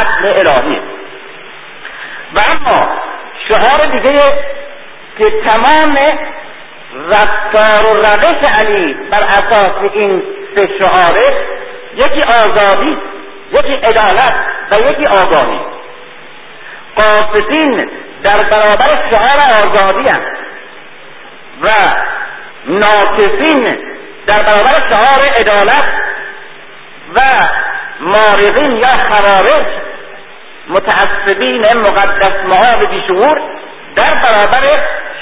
عقل الهی. و اما شعار دیگه که تمام رفتار و روش علی بر اساس این سه شعاره یکی آزادی یکی عدالت و یکی آگاهی. قاصدین در برابر شعار آزادی هم و ناکسین در برابر شعار عدالت و مارقین یا خوارج متعصبین مقدس محال بیشعور در برابر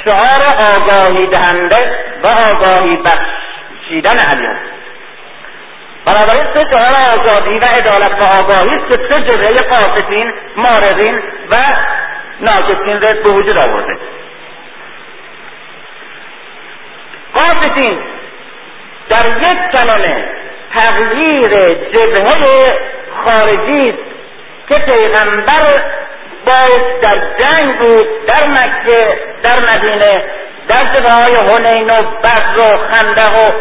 شعار آگاهی دهنده و آگاهی بخشیدن علی بنابراین سه شعار آزادی و عدالت و آگاهی که سه جبهه قاسطین مارقین و ناکسین رو به وجود آورده. قاسطین در یک کلمه تغییر جبهه خارجی که پیغمبر باید در جنگ بود در مکه در مدینه در جبه های هنین و بدر و خندق و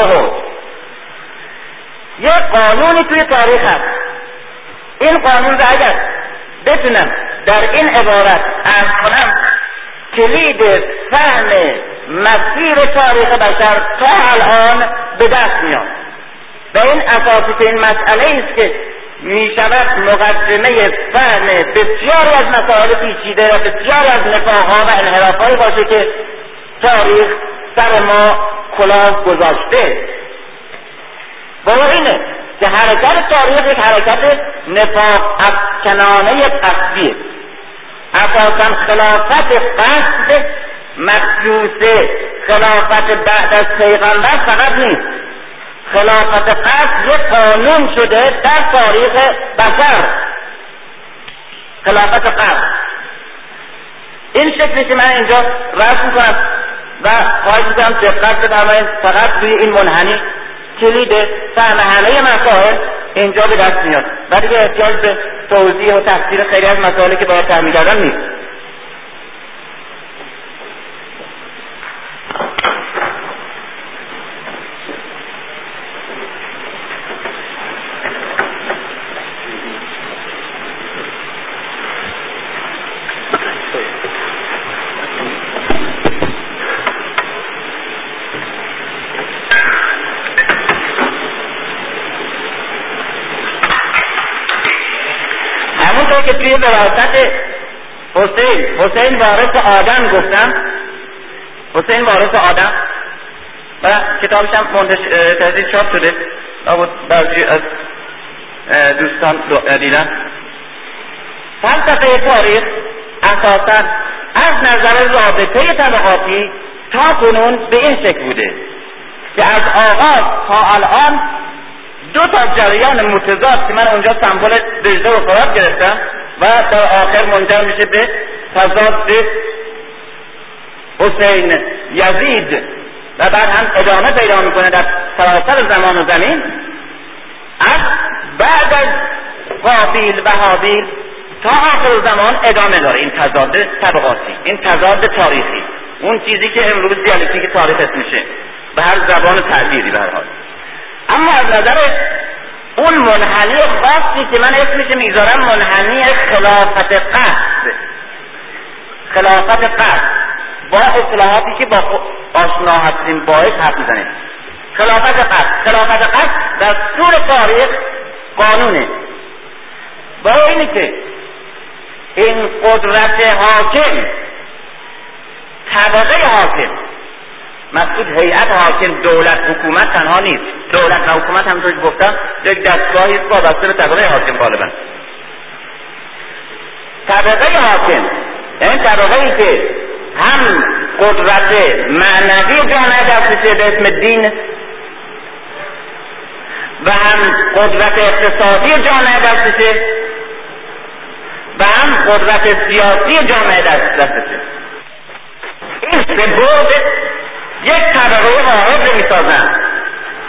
احد. یک قانونی توی تاریخ هست. این قانون را اگر بتونم در این عبارت ارز کنم کلید فهم مسیر تاریخ بشر تا الان به دست میاد. و این اساسی این مسئله است که می شود مقدمه فهم بسیاری از مسائل پیچیده و بسیاری از نفاقها و انحرافهایی باشه که تاریخ سر ما کلاه گذاشته. و اینه که حرکت تاریخ یک حرکت نفاق افکنانه قصدیه اساسا خلافت قصد مخصوص خلافت بعد از پیغمبر فقط نیست. خلافت قصد یک قانون شده در تاریخ بشر. خلافت قصد. این شکلی که من اینجا رسم کنم و خواهش می‌کنم دقت بفرمایید فقط توی این منحنی کلید فهم همه مسائل اینجا به دست میاد. و دیگه احتیاج به توضیح و تفسیر خیلی از مسائلی که باید فهمی کردن نیست که توی وراثت حسین حسین وارث آدم گفتم. حسین وارث آدم. و کتابش هم تحصیل چاپ شده. بود بعضی از دوستان دیدن فلسفه تاریخ اساسا از نظر رابطه طبقاتی تا کنون به این شکل بوده که از آغاز تا الان دو تا جریان متضاد که من اونجا سمبل دجله و فرات گرفتم و در آخر منجر میشه به تضاد حسین یزید و بعد هم ادامه پیدا می‌کنه در سراسر زمان و زمین. از بعد از قابیل و حابیل تا آخر زمان ادامه داره این تضاد طبقاتی این تضاد تاریخی. اون چیزی که امروز دیالکتیک تاریخ میشه به هر زبان تعبیری به حال. اما از نظر اون منحنی خاصی که من اسمش می‌ذارم منحنی خلافت قصد. خلافت قصد با اصلاحاتی که با آشنا هستیم باعث حرف می‌زنیم خلافت قصد خلافت قصد در طول تاریخ قانونه. با اینی که این قدرت حاکم طبقه حاکم مقصود هیئت حاکم دولت حکومت تنها نیست. دولت و حکومت همونطور که گفتم یک دستگاهی است وابسته به طبقه حاکم غالبا. طبقه حاکم یعنی ای که هم قدرت معنوی جامعه دستشه به اسم دین و هم قدرت اقتصادی جامعه دستشه و هم قدرت سیاسی جامعه دستشه این سه یک طبقه واحد رو می‌سازن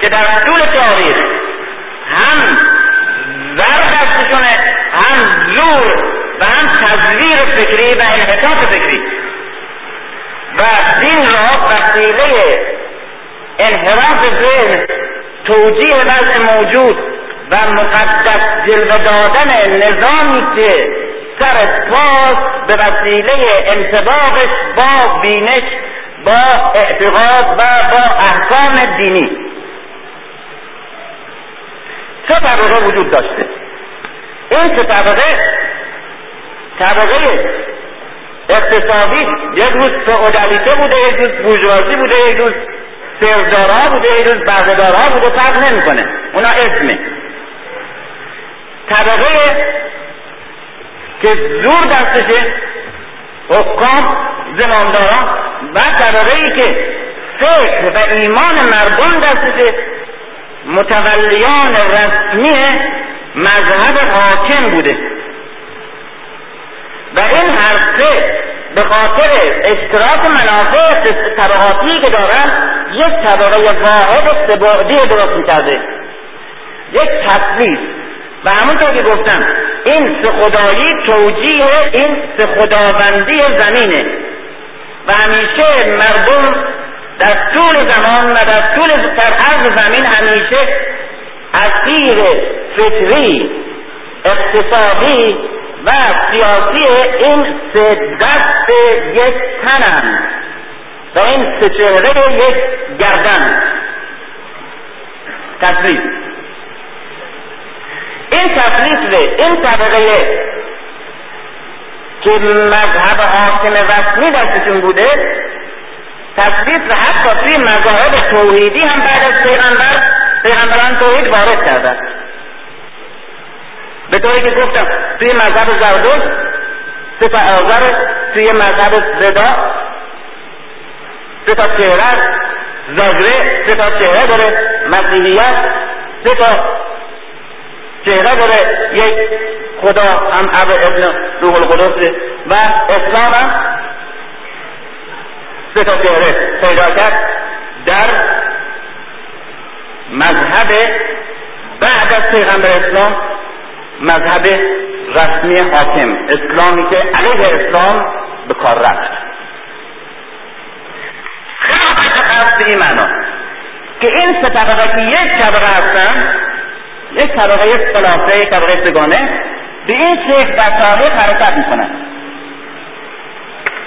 که در طول تاریخ هم زر دستشونه هم زور هم تزویر فکری و انحطاط فکری. و دین را وسیله انحراف ذهن توجیه وضع موجود و مقدس جلوه دادن نظامی که سر پاس به وسیله انتباقش با بینش با اعتقاد و با احکام دینی. سه طبقه وجود داشته؟ این سه طبقه؟ طبقه اقتصادی یک روز فئودالیته بوده یک روز بورژوازی بوده یک روز سردارها بوده یک روز بردهدارها بوده فرق نمی‌کنه. اونا اسمه طبقه که زور دستشه حکام زمانداران و طبقه ای که فکر و ایمان مردم دستشه متولیان رسمی مذهب حاکم بوده. و این هر سه به خاطر اشتراک منافع طبقاتی که دارن یک طبقه واحد سبعدی درست می‌کرده. یک تصویر و همونطور که گفتم این سه خدایی توجیه این سه خداوندی زمینه. و همیشه مردم در طول زمان و در طول در زمین همیشه اسیر فطری اقتصادی و سیاسی این سه دست یک تنم و این سه چهره یک گردن. تصویف این تصویف این طبقه که مذهب حاکم رسمی دستشون بوده تصویف حتی توی مذاهب توحیدی هم بعد از پیغمبر پیغمبران توحید وارد کردن. به طوری که گفتم توی مذهب زردوش سه تا آزار توی مذهب زدا سه چهره زاگره سه چهره داره مسیحیت سه چهره داره یک خدا هم اب ابن روح القدس و اسلام هم سه تا چهره پیدا کرد در مذهب بعد از پیغمبر اسلام. مذهب رسمی حاکم اسلامی که علیه اسلام به کار رفت. خیلی به این معنا که این سه طبقه که یک طبقه هستن یک طبقه یک خلاصه یک طبقه سگانه به این شکل در تاریخ حرکت می‌کنن.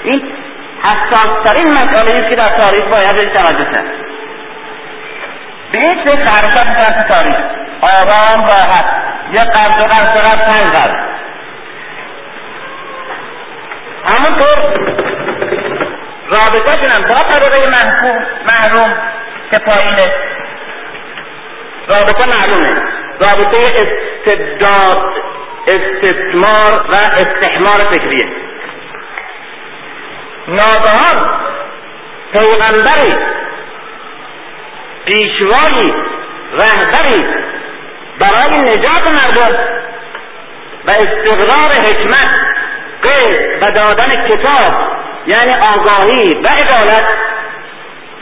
این حساسترین مسئله است که در تاریخ باید توجه کرد. به این شکل حرکت می‌کنن تاریخ آرام راحت یه قرض و قرض و قرض پنج قرض همونطور رابطه شنم با طبقه محکوم محروم که پایینه. رابطه معلومه. رابطه استبداد استثمار و استحمار فکریه. ناگهان پیغمبری پیشوایی رهبری برای نجات مردم و استقرار حکمت قید و دادن کتاب یعنی آگاهی و عدالت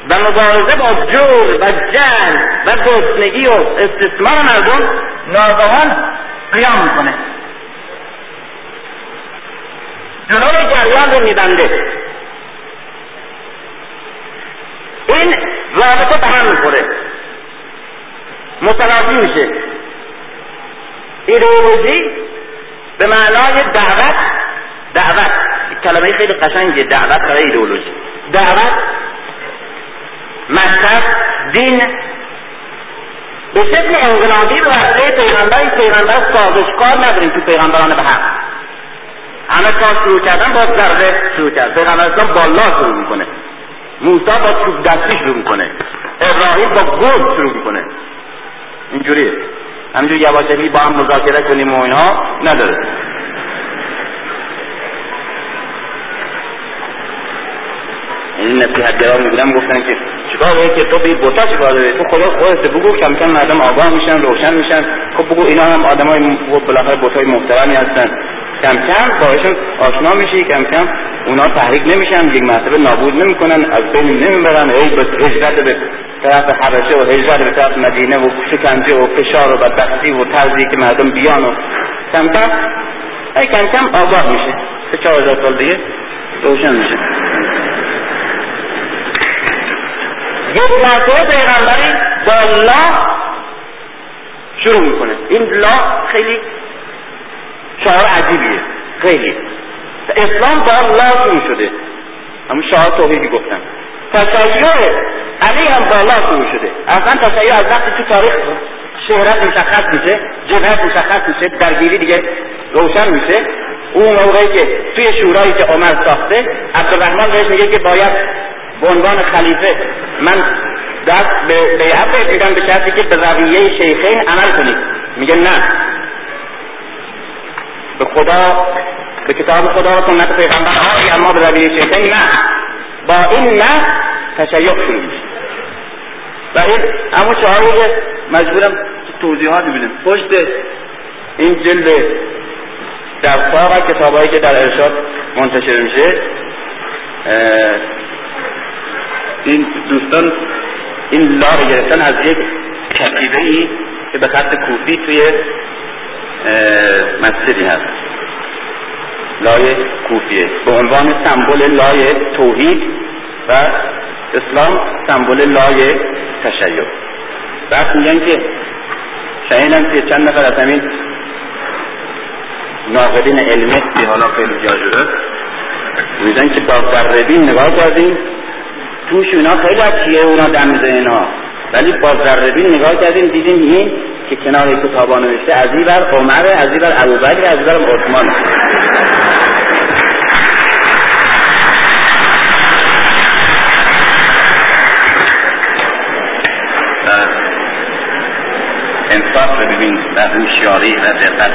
و مبارزه با جور و جنگ و گرسنگی و استثمار مردم ناگهان قیام می‌کنه. جلوی جریان رو میبنده. این رابطه به هم می‌خوره. متلافی میشه. ایدئولوژی به معنای دعوت دعوت. کلمه خیلی قشنگه دعوت برای ایدئولوژی. دعوت مذهب دین. به شکل انقلابی به وسیله پیغمبر پیغمبر سازشکار نداریم تو پیغمبران به حق. همه کار شروع کردن با ضربه شروع کرد. پیغمبر اسلام بالا شروع می‌کنه. موسی با چوب دستی شروع می‌کنه. ابراهیم با گرد شروع می‌کنه. اینجوریه. همینجور یواشکی با هم مذاکره کنیم و اینها نداره. این نصیحت گرا میبودم گفتن که چیکار که تو بی بوتا چیکار داری؟ تو خدا خودت بگو کم کم مردم آگاه میشن روشن میشن. خب بگو اینا هم آدمای بالاخره بوتای محترمی هستن. کم کم باهاشون آشنا میشی کم کم اونا تحریک نمیشن یک مرتبه نابود نمی‌کنن از بین نمی‌برن ای بس هجرت به طرف حبشه و هجرت به طرف مدینه و شکنجه و فشار و بدبختی و طرزی که مردم بیان و کم کم ای کم کم آگاه میشه. سه چهار هزار سال دیگه روشن میشه. یک مرتبه پیغمبری با الله شروع می‌کنه. این لا خیلی شعار عجیبیه. خیلی. اسلام با لا شروع شده همون شعار توحیدی گفتم تشیع علی هم با شروع شده اصلا تشیع از وقتی تو تاریخ شهرت مشخص میشه جبهت مشخص میشه درگیری دیگه روشن میشه. اون موقعی که توی شورایی که عمر ساخته عبدالرحمن بهش میگه که باید به عنوان خلیفه من دست به بیعت میدم به شرطی که به رویه شیخین عمل کنید میگه نه. به خدا به کتاب خدا و سنت پیغمبر آقای اما به رویه شیخین نه با این نه تشیع شروع و این اما که مجبورم توضیحات ببینم پشت این جلد در ساق کتابهایی که در ارشاد منتشر میشه این دوستان این لا گرفتن از یک کتیبه ای که به خط کوفی توی مسجدی هست. لای کوفیه. به عنوان سمبل لای توحید و اسلام سمبل لای تشیع. بعد میگن که شنیدم که چند نفر از همین ناقدین علمی. که حالا خیلی جا شده میگن که با ذره نگاه کردیم. توش اونا خیلی از چیه؟ اونا دم اینا ولی با ذره نگاه کردیم دیدیم این که کنار کتابا نوشته از این بر عمر از این بر ابوبکر از این بر عثمان. انصاف رو ببین و هوشیاری و دقت.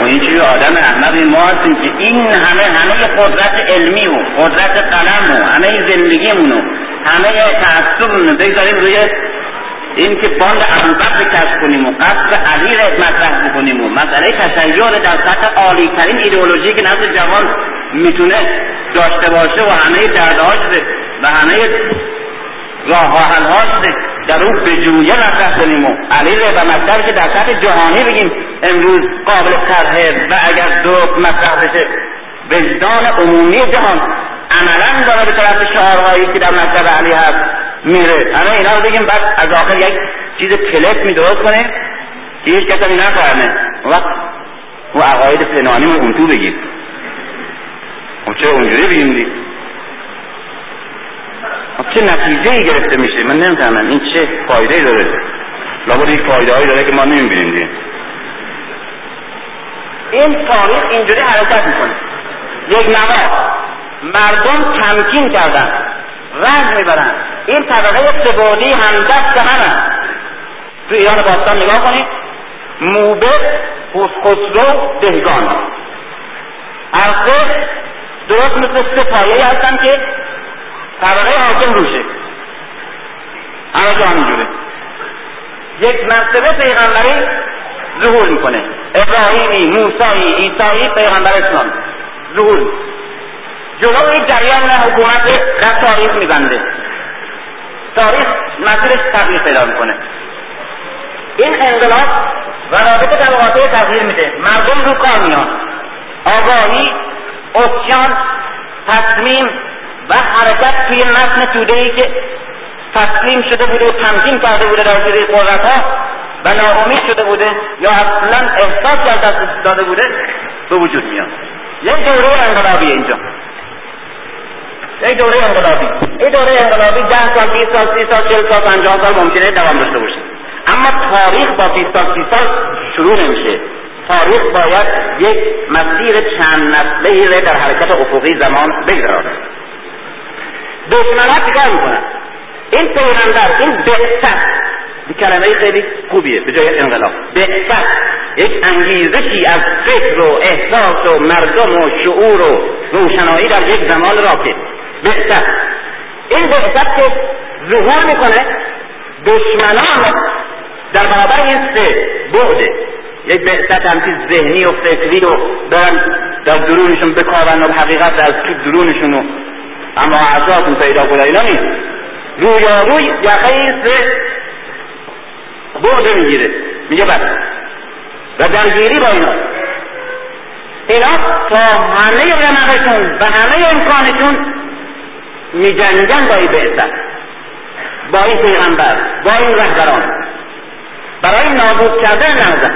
و این آدم ما هستیم که این همه همه قدرت علمی و قدرت قلم و همه زندگیمونو همه تعصبمونو بگذاریم روی این که باند ابوبکر کشف کنیم و قصد علی را مطرح بکنیم و مسئله تشیع در سطح عالی ترین ایدئولوژی که نزد جوان می‌تونه داشته باشه و همه دردهاش و همه راه حل در اون به جویه مطرح کنیم و علی و مطرح که در سطح جهانی بگیم امروز قابل طرحه و اگر درست مطرح بشه وجدان عمومی جهان عملا داره به طرف شعارهایی که در مکتب علی هست میره. همه اینا رو بگیم بعد از آخر یک چیز کلک می کنه که هیچ کسی نفهمه. وقت و عقاید فنانی رو اون تو بگیم. خب چه اونجوری بگیم خب چه نتیجه ای گرفته میشه؟ من نمی‌فهمم. این چه فایده داره؟ لابد این فایده هایی داره که ما نمی‌بینیم این تاریخ اینجوری حرکت می‌کنه. یک نما مردم تمکین کردن. رنج می‌برن. این طبقه سبودی همدست همه تو ایران باستان نگاه کنید. موبه خسرو دهگان. هر درست مثل سه پایه هستن که طبقه حاکم روشه. همه جا همینجوره یک مرتبه پیغمبری ظهور می‌کنه. ابراهیمی موسایی ایسایی پیغمبر اسلام. ظهور. جلو جریان حکومت خط تاریخ میبنده. تاریخ مسیرش تغییر پیدا می‌کنه. این انقلاب و رابطه طبقاتی تغییر میده. مردم رو کار میان آگاهی اسیان تصمیم و حرکت توی متن توده ای که تسلیم شده بوده و تمکین کرده بوده در زیر قدرت ها و ناامید شده بوده یا اصلا احساس از دست داده بوده به وجود میاد. یک دوره انقلابی اینجا. یک دوره انقلابی. این دوره انقلابی ده سال بیست سال سی سال چل سال پنجاه سال ممکنه دوام داشته باشه. اما تاریخ با بیست سال سی سال شروع نمیشه. تاریخ باید یک مسیر چند نسله در حرکت افقی زمان بگذارد. دشمنها چیکار می‌کنن؟ این پیغمبر این بعثت کلمه خیلی خوبیه به جای انقلاب. بعثت یک انگیزشی از فکر و احساس و مردم و شعور و روشنایی در یک زمان راکه بعثت این بعثت که ظهور می‌کنه دشمنان در برابر این سه بعده یک بعثت همچی ذهنی و فکری و دارن در درونشون بکارن و حقیقت از تو درونشون اما اعضاتون پیدا کنه اینا نیست. روی یقه سه بعده می‌گیره. میگه بس و درگیری با اینا. اینا تا همه رمقشون و همه امکانشون میجنگن با این بعثت با این پیغمبر با این رهبران. برای نابود کردن نهضت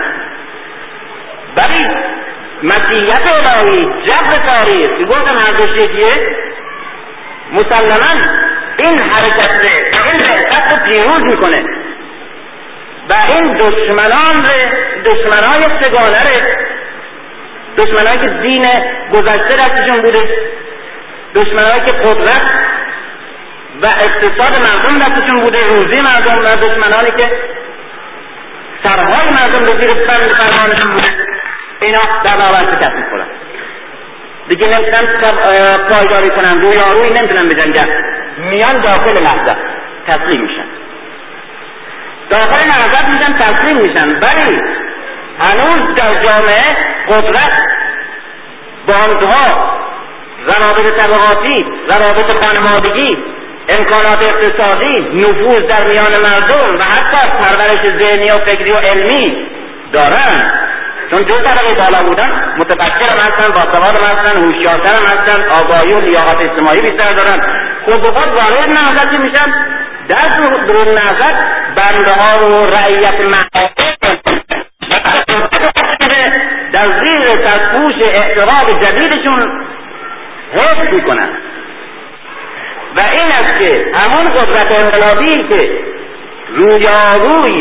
ولی مسیحیت الهی جبر تاریخ که گفتم هر دوش یکیه مسلما این حرکت این حرکت رو پیروز می‌کنه. و این دشمنان دشمنای سگانه دشمنایی که دین گذشته دستشون بوده دشمنایی که قدرت و اقتصاد مردم دستشون بوده. روزی مردم و دشمنانی که سرهای مردم به زیر بند فرمانشون بوده. اینا در برابر شکست می‌خورن؟ دیگه نمی‌تونن پایداری کنن. روی آروی نمی‌تونن بجنگن. میان داخل لحظه تسلیم میشن. داخل نهضت میشن تسلیم میشن. ولی هنوز در جامعه قدرت باندها روابط طبقاتی روابط خانوادگی امکانات اقتصادی نفوذ در میان مردم و حتی پرورش ذهنی و فکری و علمی دارن. چون دو طبقه بالا بودن متفکر هم هستن باسواد هم هستن هوشیارتر هم هستن آگاهی و لیاقت اجتماعی بیشتر دارن. خود به خود وارد نهضت میشن؟ در درون نهضت بنده ها و رعیت در زیر سرپوش اعتراض جدیدشون حفظ می‌کنن. و این است که همون قدرت انقلابی که رویاروی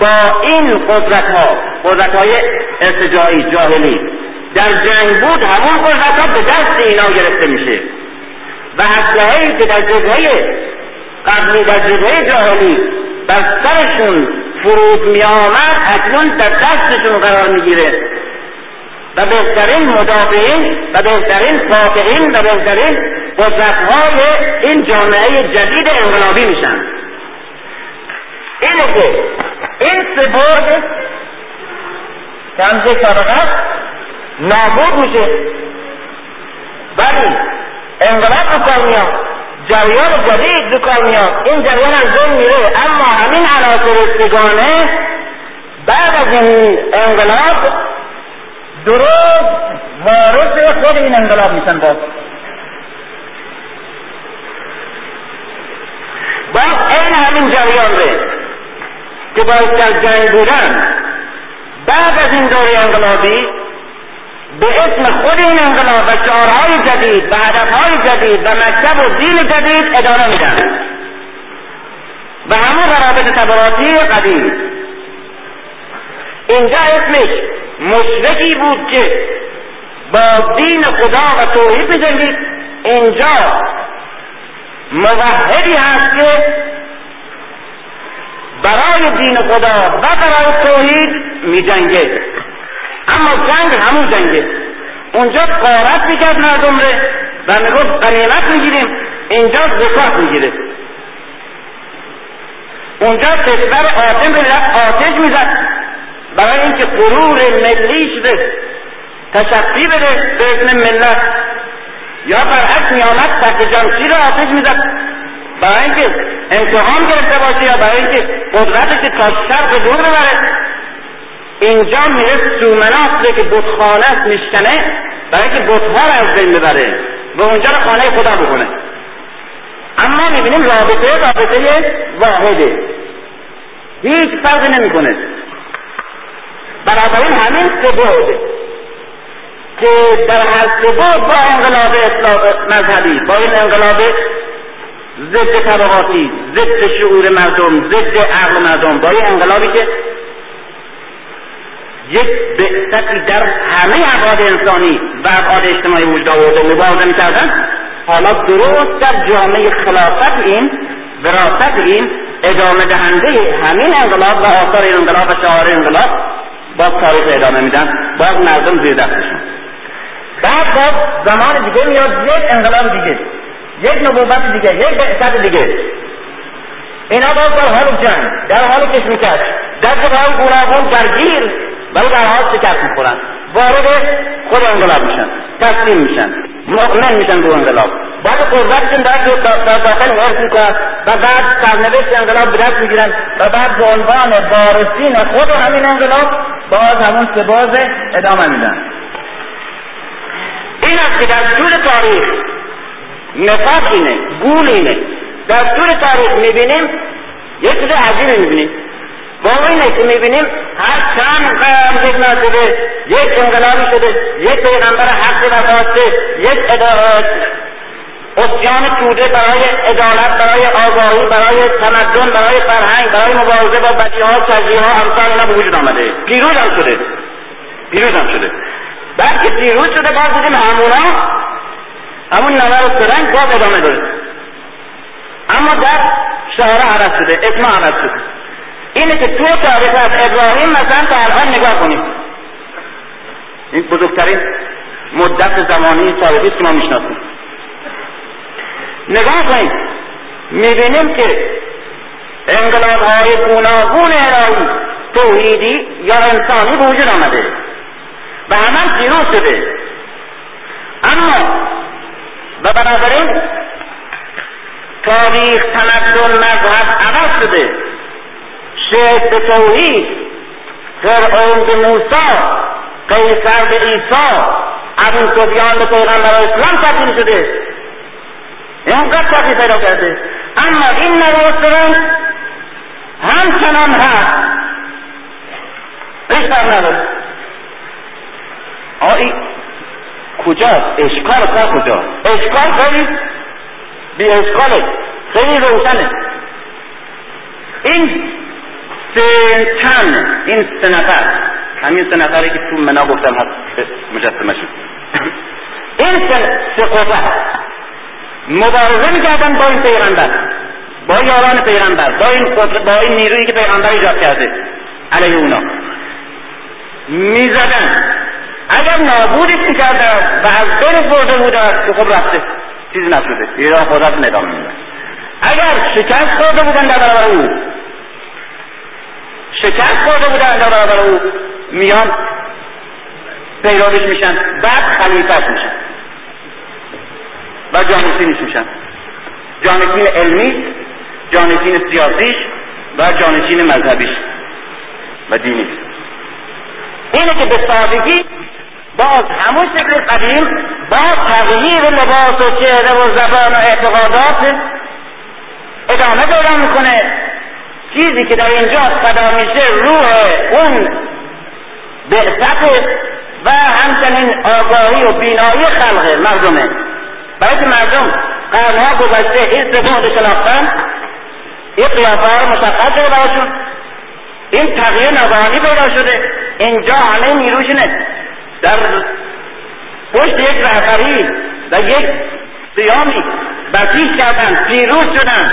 با این قدرت ها قدرت های ارتجاعی جاهلی در جنگ بود همون قدرت ها به دست اینا گرفته میشه. و اسلحه که در جبهه قبلی در جاهلی بر سرشون فرود می آمد اکنون در دستشون قرار می‌گیره. و بهترین مدافعین و بهترین فاتحین و بهترین قدرتهای این جامعه جدید انقلابی میشن. اینه که این سپرد که طبقه نابود میشه. ولی انقلاب رو کار میاد. جریان جدید رو کار میاد. این جریان از بین میره. اما همین عناصر سگانه بعد از این انقلاب درست. وارث خود این انقلاب میشن باز باز این همین جریان ره که باید در جنگ بودن بعد از این دوره انقلابی به اسم خود این انقلاب و شعارهای جدید و هدفهای جدید و مکتب و دین جدید ادامه میدن. و همون روابط طبقاتی قدیم. اینجا اسمش مشرکی بود که با دین خدا و توحید بجنگید. اینجا موحدی هست که برای دین خدا و برای توحید می جنگه اما جنگ همون جنگه. اونجا قارت می‌کرد مردم ره و می‌گفت قنیمت می‌گیریم. اینجا زکات می‌گیره. اونجا کشور آتم به آتش می‌زد. برای اینکه غرور ملی شده تشفی بده به اسم ملت. یا برعکس میآمد تحت جمشید رو آتش می‌زد؟ برای اینکه امتحان گرفته باشه یا برای اینکه قدرتش تا شرق دور ببره. اینجا میره سومناس که بتخانه است میشکنه. برای اینکه بتها رو از بین ببره و اونجا رو خانه خدا بکنه اما می‌بینیم رابطه رابطه واحده. هیچ فرقی نمی‌کنه. بنابراین همین سه که در هر سه با انقلاب مذهبی با این انقلاب ضد طبقاتی ضد شعور مردم ضد عقل مردم با این انقلابی که یک بعثتی در همه ابعاد انسانی و ابعاد اجتماعی وجود آورده و مبارزه می‌کردن حالا درست در جامعه خلافت این وراثت این ادامه دهنده همین انقلاب و آثار انقلاب و شعار انقلاب باز تاریخ ادامه میدن باز مردم زیر دستشون. بعد باز زمان دیگه میاد یک انقلاب دیگه یک نبوت دیگه یک بعثت دیگه. اینا باز در حال جنگ در حال کشمکش. در جبهه گوناگون درگیر ولی در حال شکست می‌خورن. وارد خود انقلاب میشن تسلیم میشن مؤمن میشن به انقلاب. بعد قدرتشون در داخل حفظ می‌کنن و بعد سرنوشت انقلاب به دست می‌گیرن و بعد به عنوان وارثین خود همین انقلاب باز همون سباز ادامه میدن. این است که در طول تاریخ نفاق اینه گول اینه. در طول تاریخ می‌بینیم یه چیز عجیبی می‌بینیم. با اینه که می‌بینیم هر چند قرن ذکر شده یک انقلابی شده یک پیغمبر حق وفاسته یک اسیان توده برای عدالت برای آگاهی برای تمدن برای فرهنگ برای مبارزه با بدیها ها امثال اینا به وجود آمده. پیروز هم شده. پیروز هم شده. بعد که پیروز شده باز دیدیم همونا همون نظر و سرنگ باز ادامه داره. اما در شهره عوض شده اجماع عوض شده. اینه که تو تاریخ از ابراهیم مثلا تا نگاه کنیم این بزرگترین مدت زمانی تاریخی که ما می‌شناسیم. نگاه کنید. می‌بینیم که انقلاب های گوناگون الهی توحیدی یا انسانی به وجود آمده. و همه پیروز شده. اما و بنابراین تاریخ تمدن مذهب عوض شده. به توحید. فرعون به موسی قیصر به عیسی ابو سفیان به پیغمبر اسلام تبدیل شده. اینقدر تغییر پیدا کرده. اما این نواسران همچنان هست. اشکال نداره آئی کجاست؟ اشکال کار کجاست؟ اشکال خیلی بی اشکاله خیلی روشنه. این سه تن این سه نفر. همین سه نفری که تو منا گفتم هست. مجسمه شد. این سه قوه مبارزه می‌کردن با این پیغمبر. با یاران پیغمبر. با این با این نیرویی که پیغمبر ایجاد کرده. علیه اونا. می‌زدن. اگر نابودش می‌کردن و از بین برده بودن که خب رفته چیزی نشده. ایران خودت ندام میدن اگر شکست خورده بودن در برابر او شکست خورده بودن در برابر او. میان پیروش میشن. بعد خلیفت میشن. و جانشینش میشن. جانشین علمی جانشین سیاسیش و جانشین مذهبیش و دینی. اینه که به سادگی باز همون شکل قدیم با تغییر لباس و چهره و زبان و اعتقادات ادامه پیدا می‌کنه. چیزی که در اینجا فدا میشه روح اون بعثت و همچنین آگاهی و بینایی خلق مردمه. برای که مردم قرنها گذشته حس بعد شناختن این قیافه ها رو مشخص شده براشون. این تغییر نوانی پیدا شده. اینجا همه نیروشونه در پشت یک رهبری و یک سیامی بسیج کردن پیروز شدن.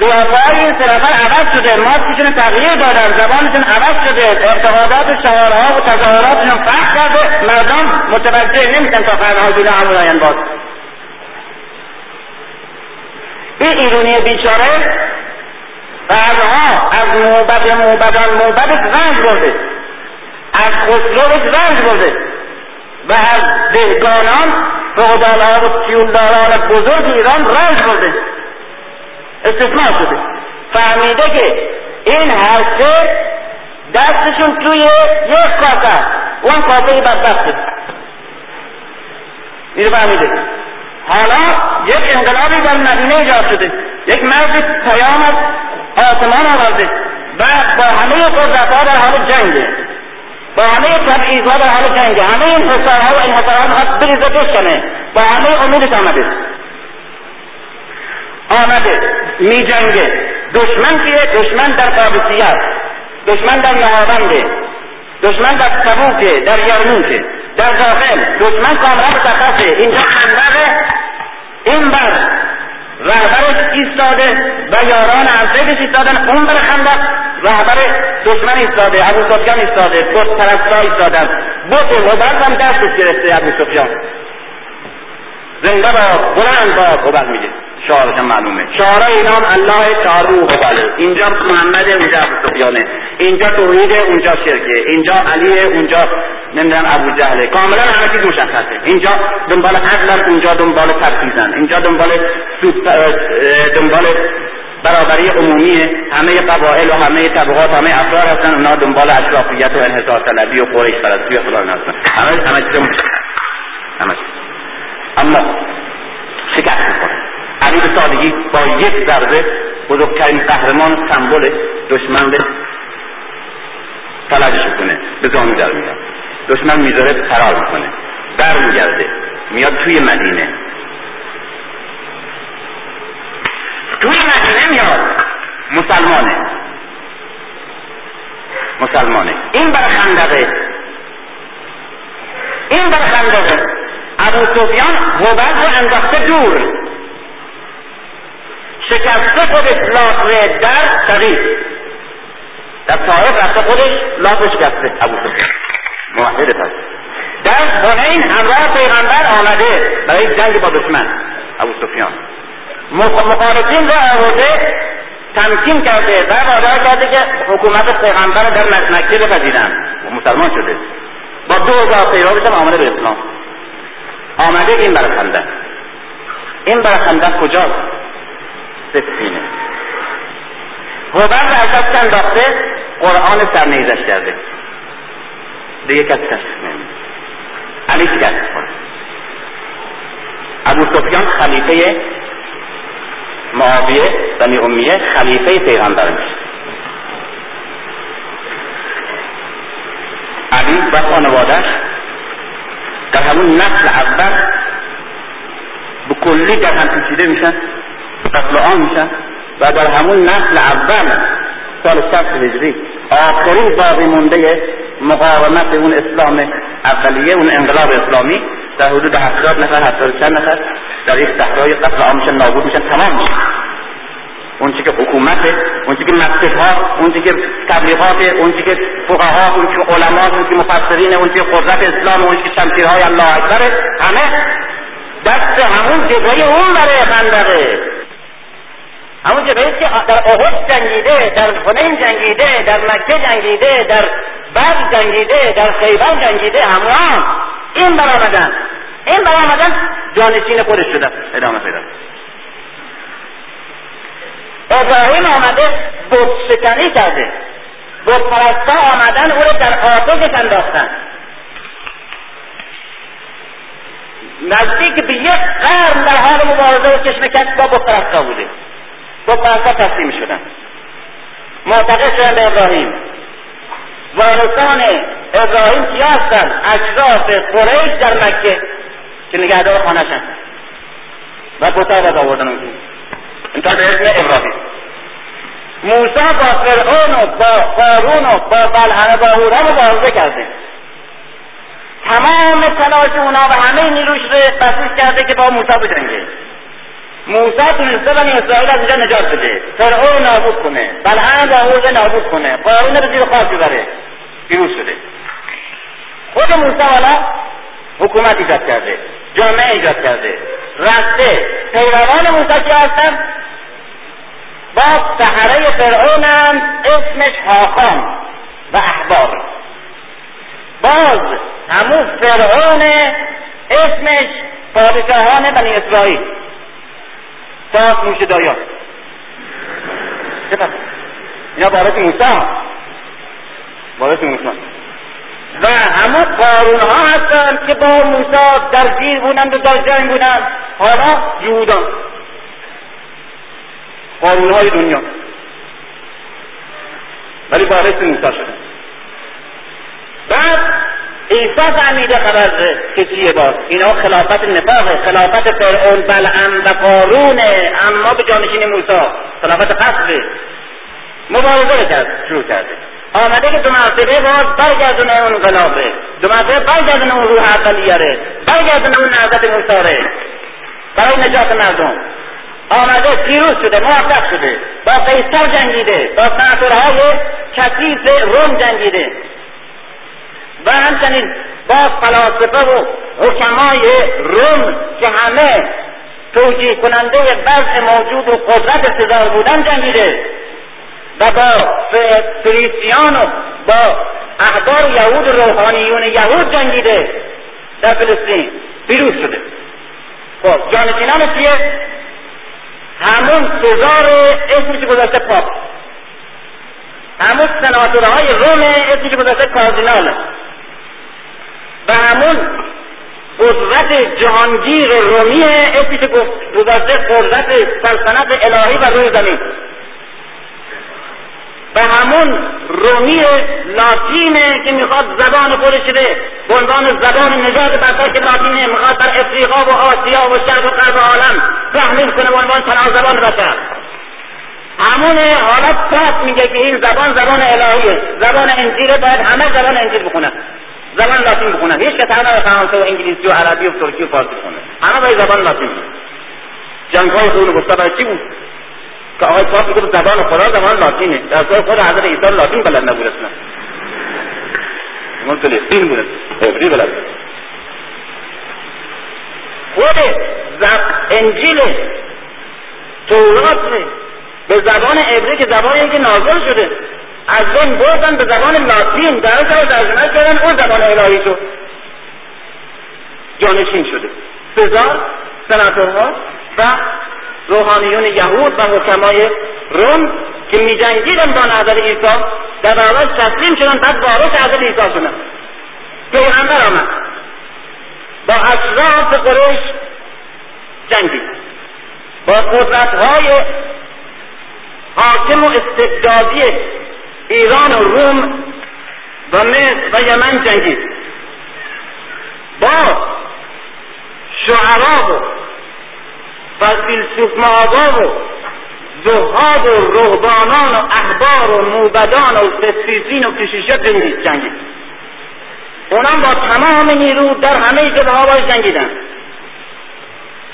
قیافه های این سرفر عوض شده ماسکشون تغییر دادن زبانشون عوض شده اعتقادات شعارها و تظاهراتشون فرق کرده. مردم متوجه نمیشن تا قرنها جلو همون باز این ایرونی بیچاره بعدها از موبد موبدان موبدش رنج برده. از خسروش رنج برده. و از دهگانان فقدالها و سیولداران بزرگ ایران رنج برده. استثناء شده. فهمیده که این هر سه دستشون توی یک کاسه. اون کاسه بدبخته اینو فهمیده. حالا یک انقلابی در مدینه ایجاد شده. یک مرد پیام از آسمان آورده. و با همه قدرتها در حال جنگه با همه تبعیضها در حال جنگه همه این حسارها و انحصارها می‌خواد بریزه بشکنه. با همه امیدش آمده. آمده می جنگه دشمن کیه دشمن در قابسیت دشمن در نهاونده دشمن در تبوکه در یرموکه در داخل دشمن کاملا مشخصه اینجا خندقه این بر رهبرش ایستاده و یاران همسایدش ایستادن. اون بر خندق رهبر دشمن ایستاده ابو سفیان ایستاده بت پرستا ایستادن. بت هبل هم دستش گرفته ابو سفیان. زنده با بلند با هبل میگه. شعارش معلومه. شعارای اینا هم الله چهار روح اینجا محمد اونجا سفیانه. اینجا توحید اونجا شرکه. اینجا علی اونجا نمی‌دونم ابو جهله. کاملا همه چیز مشخصه. اینجا دنبال عدل اونجا دنبال تبعیضن اینجا دنبال دنبال برابری عمومی همه قبایل و همه طبقات همه افراد هستن. اونا دنبال اشرافیت و انحصار طلبی و قریش پرستی و فلان هستن همه همه چیز همه اما شکست می‌کنه. علی به سادگی با یک ضربه بزرگترین قهرمان سمبل دشمن به فلجش می‌کنه. به زانو در میاد. دشمن می‌ذاره فرار می‌کنه. برمیگرده. میاد توی مدینه. توی مدینه میاد. مسلمانه. مسلمانه. این بر خندقه. این بر خندقه. ابو سفیان هبل رو انداخته دور. شکسته خودش لاغره در شقیق در طایف رفته خودش لاغ شکسته ابو سفیان موحد هست در حنین همراه پیغمبر آمده برای جنگ با دشمن. ابو سفیان. مخالفین را آورده تمکین کرده و وادار کرده که حکومت پیغمبر در مکه بپذیرن و مسلمان شده. با دو هزار پیروش هم آمده به اسلام. آمده این برخنده. این برخنده کجا سفینه. هوبر در دست انداخته قرآن سرنیزش کرده. دیگه تشخیص نمیده علی کنه ابو سفیان خلیفه معاویه بنی امیه خلیفه پیغمبر میشه. علی و خانوادش در همون نسل اول به کلی در هم پیچیده میشن. قتل عام میشن و در همون نسل اول سال شخص هجری آخرین باقی مونده مقاومت اون اسلام اولیه اون انقلاب اسلامی در حدود هفتاد نفر هفتاد چند نفر در یک صحرای قتل عام نابود میشن تمام میشن. اون که حکومت اون که مسجد ها اون که تبلیغات اون که فقها اون که علما اون که مفسرین اون که قدرت اسلام اون که شمشیرهای الله اکبر همه دست همون جبهه اون برای خندقه. همون جبهه که در احد جنگیده در حنین جنگیده در مکه جنگیده در بعد جنگیده در خیبر جنگیده همون این برآمدن. این برآمدن جانشین خودش شدن ادامه پیدا ابراهیم آمده بت شکنی کرده. بت پرستا آمدن او رو در آتشش انداختن. نزدیک به یک قرن در حال مبارزه و چشم کش با بت پرستا بوده. بت پرستا تسلیم شدن معتقد شدن به ابراهیم. وارثان ابراهیم کیا هستن؟ اشراف قریش در مکه که نگهدار خانهشن و بتا باز آوردن اونجا. انتها به اسم ابراهیم. موسی با فرعون و با قارون و با بلعن با هورا مبارزه کرده. تمام تلاش اونا و همه نیروش رو بسیج کرده که با موسی بجنگه. موسی تونسته بنی اسرائیل از اینجا نجات بده. فرعون نابود کنه. بلعن با هورا نابود کنه. قارون رو زیر خاک ببره. پیروز شده. خود موسی والا حکومت ایجاد کرده. جامعه ایجاد کرده. رفته. پیروان موسی که هستن؟ با سحره فرعونم اسمش هاخان و احبار باز همون فرعون اسمش پادشاهان بنی اسرائیل. تا موش دایا اینا بارت موسی. بارت موسی. و همون قارون ها هستن که با موسی در گیر و در جنگ بودند. حالا یهودان قارون های دنیا. ولی وارث موسی شدن بعد عیسی فهمیده خبر که چیه باز. اینا خلافت نفاقه خلافت فرعون بلعم و قارونه اما به جانشین موسی. خلافت قصده مبارزه کرد شروع کرده. آمده که دو مرتبه باز برگردونه اون غلافه دو مرتبه برگردونه اون روح اولیاره. برگردونه اون نهضت موساره برای نجات مردم. آمده پیروز شده موفق شده. با قیصر جنگیده. با سناتورهای کثیف روم جنگیده. و همچنین با فلاسفه و حکمای روم که همه توجیه کننده وضع موجود و قدرت اقتدار بودن جنگیده و با فریسیان و با احبار یهود و روحانیون یهود جنگیده در فلسطین پیروز شده. خب جانشینان چیه؟ همون سزار اسمش گذاشته پاپ. همون سناتورهای روم اسمش گذاشته کاردینال. و همون قدرت جهانگیر رومی اسمی که گذاشته قدرت سلطنت الهی و روی زمین. و همون رومی لاتینه که می‌خواد زبان خودش به زبان نجات که لاتینه می‌خواد در افریقا و آسیا و شرق و غرب عالم تحمیل کنه به عنوان تنها زبان بشر همون حالت پس میگه که این زبان زبان الهیه. زبان انجیل باید همه زبان انجیل بخونن زبان لاتین بخونن هیچ که تنها فرانسه و انگلیسی و عربی و ترکی و فارسی بخونه. همه باید زبان لاتین جنگ های خون گفته چی بود؟ که آقای پاک میگه زبان خدا زبان لاتینه. در خود حضرت عیسی لاتین بلد نبود اصلا من فلسطین بود. عبری بلد. خود انجیل تورات به زبان عبری که زبانی که نازل شده. از اون بردن به زبان لاتین در رو ترجمه کردن اون زبان الهی شد. جانشین شده. سزار سناتورها و روحانیون یهود و حکمای روم که می جنگیدن با نظر عیسی در برابر تسلیم شدن بعد وارث حضرت عیسی شدن. پیغمبر آمد. با اشراف قریش جنگید. با قدرت های حاکم و استبدادی ایران و روم و مصر و یمن جنگید. با شعرا و فیلسوف معابا و زهاد و رهبانان و احبار و موبدان و ستیزین و کشیشه جنگید جنگید. اونم با تمام نیرو در همه جبه ها باش جنگیدن.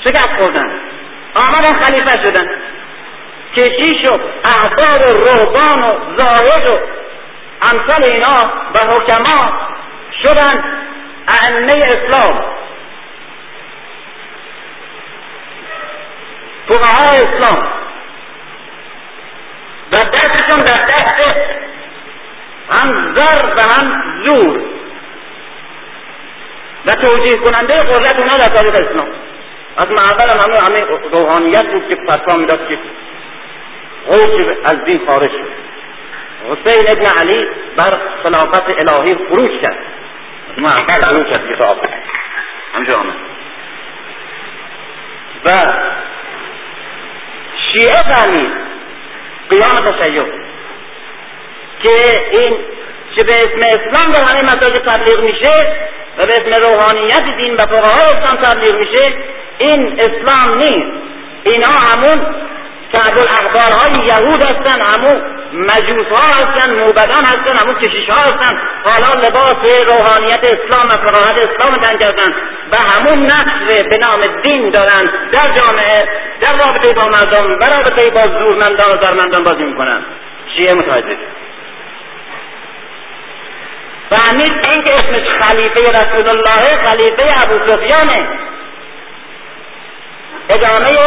شکست خوردن. آمدن خلیفه شدن. کشیش و احبار و رهبان و زاهد و امثال اینا و حکما شدن ائمه اسلام. فقهای اسلام. و دستشون در دست هم زر و هم زور. و توجیه کننده قدرت اونا در تاریخ اسلام. از معقل همه همه روحانیت بود که فتوا می‌داد که حکم از دین خارج شد. حسین ابن علی بر خلافت الهی خروج کرد. معقل خروج کرد کتاب همجا آمد. و شیعه فهمید قیام تشیع که این که به اسم اسلام در همه مساجد تبلیغ میشه و به اسم روحانیت دین و فقهای اسلام تبلیغ میشه این اسلام نیست. اینا همون که الاحبار های یهود هستن همون مجوس ها هستن موبدان هستن همون کشیش ها هستن. حالا لباس روحانیت اسلام و فقاهت اسلام تن کردن. و همون نقش به نام دین دارن. در جامعه در رابطه با مردم و رابطه با زورمندان و زرمندان بازی می‌کنن. شیعه متوجه فهمید این که اسمش خلیفه رسول الله خلیفه ابو سفیانه ادامه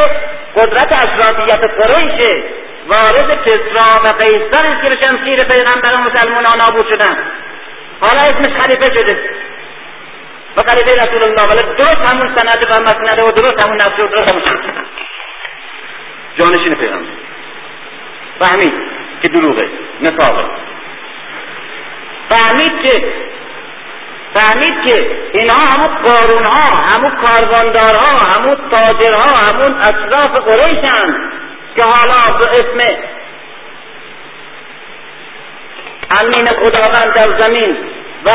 قدرت اشرافیت قریشه وارد کسرا و قیصر که به شمشیر پیغمبران مسلمان نابود شدن. حالا اسمش خلیفه شده. و خلیفه رسول الله. ولی درست همون سند و مسند و درست همون نفس و درست همون شد جانشین پیغمبر. فهمید که دروغه نفاقه. فهمید که فهمید که اینها همون قارون ها همون کارواندار ها همون تاجر ها همون اطراف قریشن که حالا به اسم امین خداوند در زمین و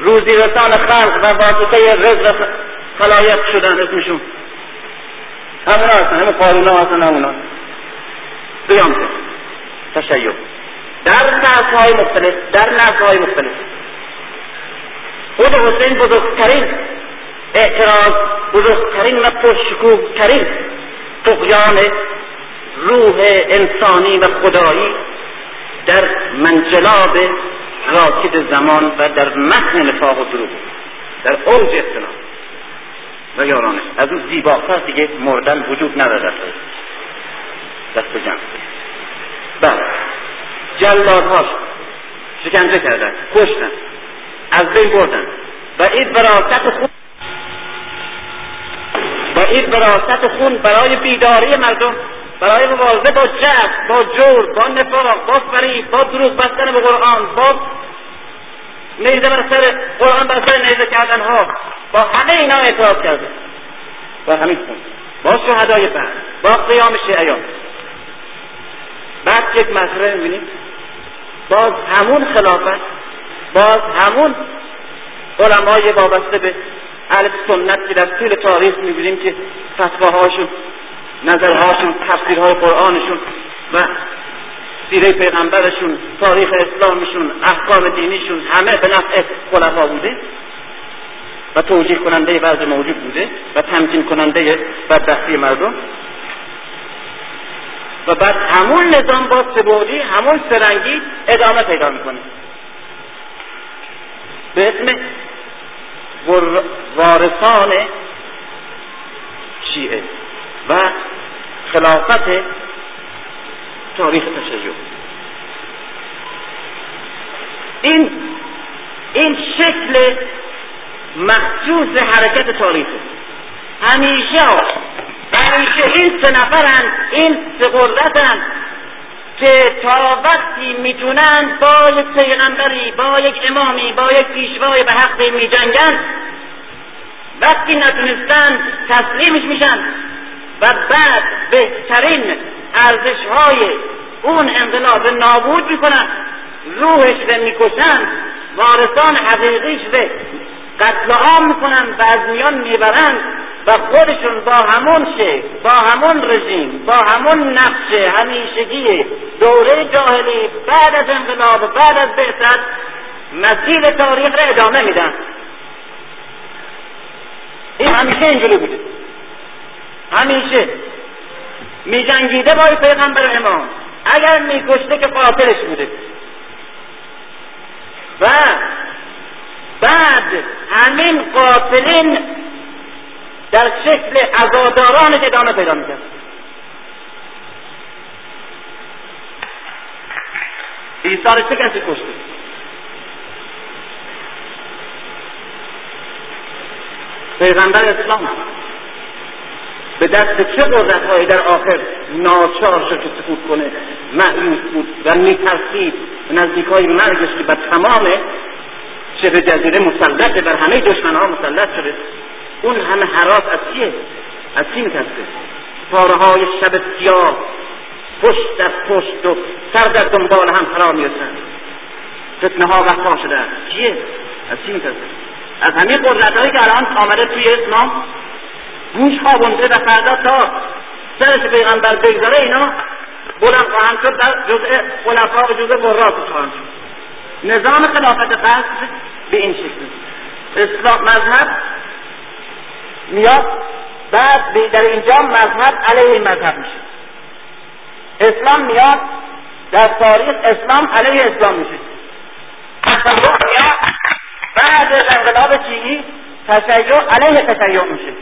روزی رسان خلق و واسطه رزق خلایق شدن اسمشون. همون هستن همون قارون ها هستن. همون قیام تشیع. در نسل های مختلف در نسل های مختلف. خود حسین بزرگترین اعتراض بزرگترین و پرشکوهترین تقیان روح انسانی و خدایی در منجلاب راکد زمان و در متن نفاق و دروغ در اوج اختلاف و یارانش از اون زیباتر دیگه مردن وجود نداره دست جمع. بله. جلادهاش شکنجه کردن کشتن. از بین بردن. و این وراست خون و این وراست خون برای بیداری مردم برای مبارزه با جهل با جور با نفاق با فریب با دروغ بستن به قرآن با نیزه بر سر قرآن بر سر نیزه کردن ها با همه اینا اعتراض کرده. با همین با شهدای بعد با قیام شیعیان. بعد یک مسئله می‌بینیم باز همون خلافت باز همون علمای وابسته به اهل سنت که در طول تاریخ می‌بینیم که فتواهاشون نظرهاشون تفسیرهای قرآنشون و سیره پیغمبرشون تاریخ اسلامشون احکام دینیشون همه به نفع خلفا بوده و توجیه کننده وضع موجود بوده و تمکین کننده بدبختی مردم. و بعد همون نظام با سبودی همون سرنگی ادامه پیدا می‌کنه. به اسم وارثان شیعه و خلافت تاریخ تشیع. این این شکل مخصوص حرکت تاریخی همیشه همیشه این سه نفرن این سه قدرتن که تا وقتی می‌تونن با یک پیغمبری با یک امامی با یک پیشوای به حق میجنگن وقتی نتونستن تسلیمش میشن و بعد بهترین ارزش های اون انقلاب نابود می‌کنن روحش رو می‌کشن وارثان حقیقیش رو قتل عام می‌کنن و از میان می‌برن و خودشون با همون شکل با همون رژیم با همون نقش همیشگی دوره جاهلی بعد از انقلاب بعد از بعثت مسیر تاریخ را ادامه میدن. این همیشه اینجوری بوده. همیشه. میجنگیده با پیغمبر امام. اگر میکشته که قاتلش بوده. و بعد همین قاتلین در شکل عزاداران ادامه پیدا می‌کرد. عیسی چه کسی کشته؟ پیغمبر اسلام. به دست چه قدرت هایی در آخر ناچار شد که سکوت کنه؟ معیوس بود و میترسید. نزدیک های مرگش که بر تمام شبه جزیره مسلطه بر همه دشمن ها مسلط شده. اون همه حراس از چیه؟ از چی میترسه؟ پاره های شب سیاه پشت در پشت و سر در دنبال هم فرا می‌رسن. فتنه ها وقتا شده. چیه؟ از چی میترسه؟ از همه قدرت هایی که الان آمده توی اسلام؟ گوش خوابونده و فردا تا سرش پیغمبر بگذاره اینا بلند خواهند شد در جزء خلفا و جزء براس خواهند شد. نظام خلافت قصد به این شکل. اسلام مذهب میاد بعد در اینجا مذهب علیه مذهب میشه. اسلام میاد در تاریخ اسلام علیه اسلام میشه. تشیع میاد بعد از انقلاب چینی تشیع علیه تشیع میشه.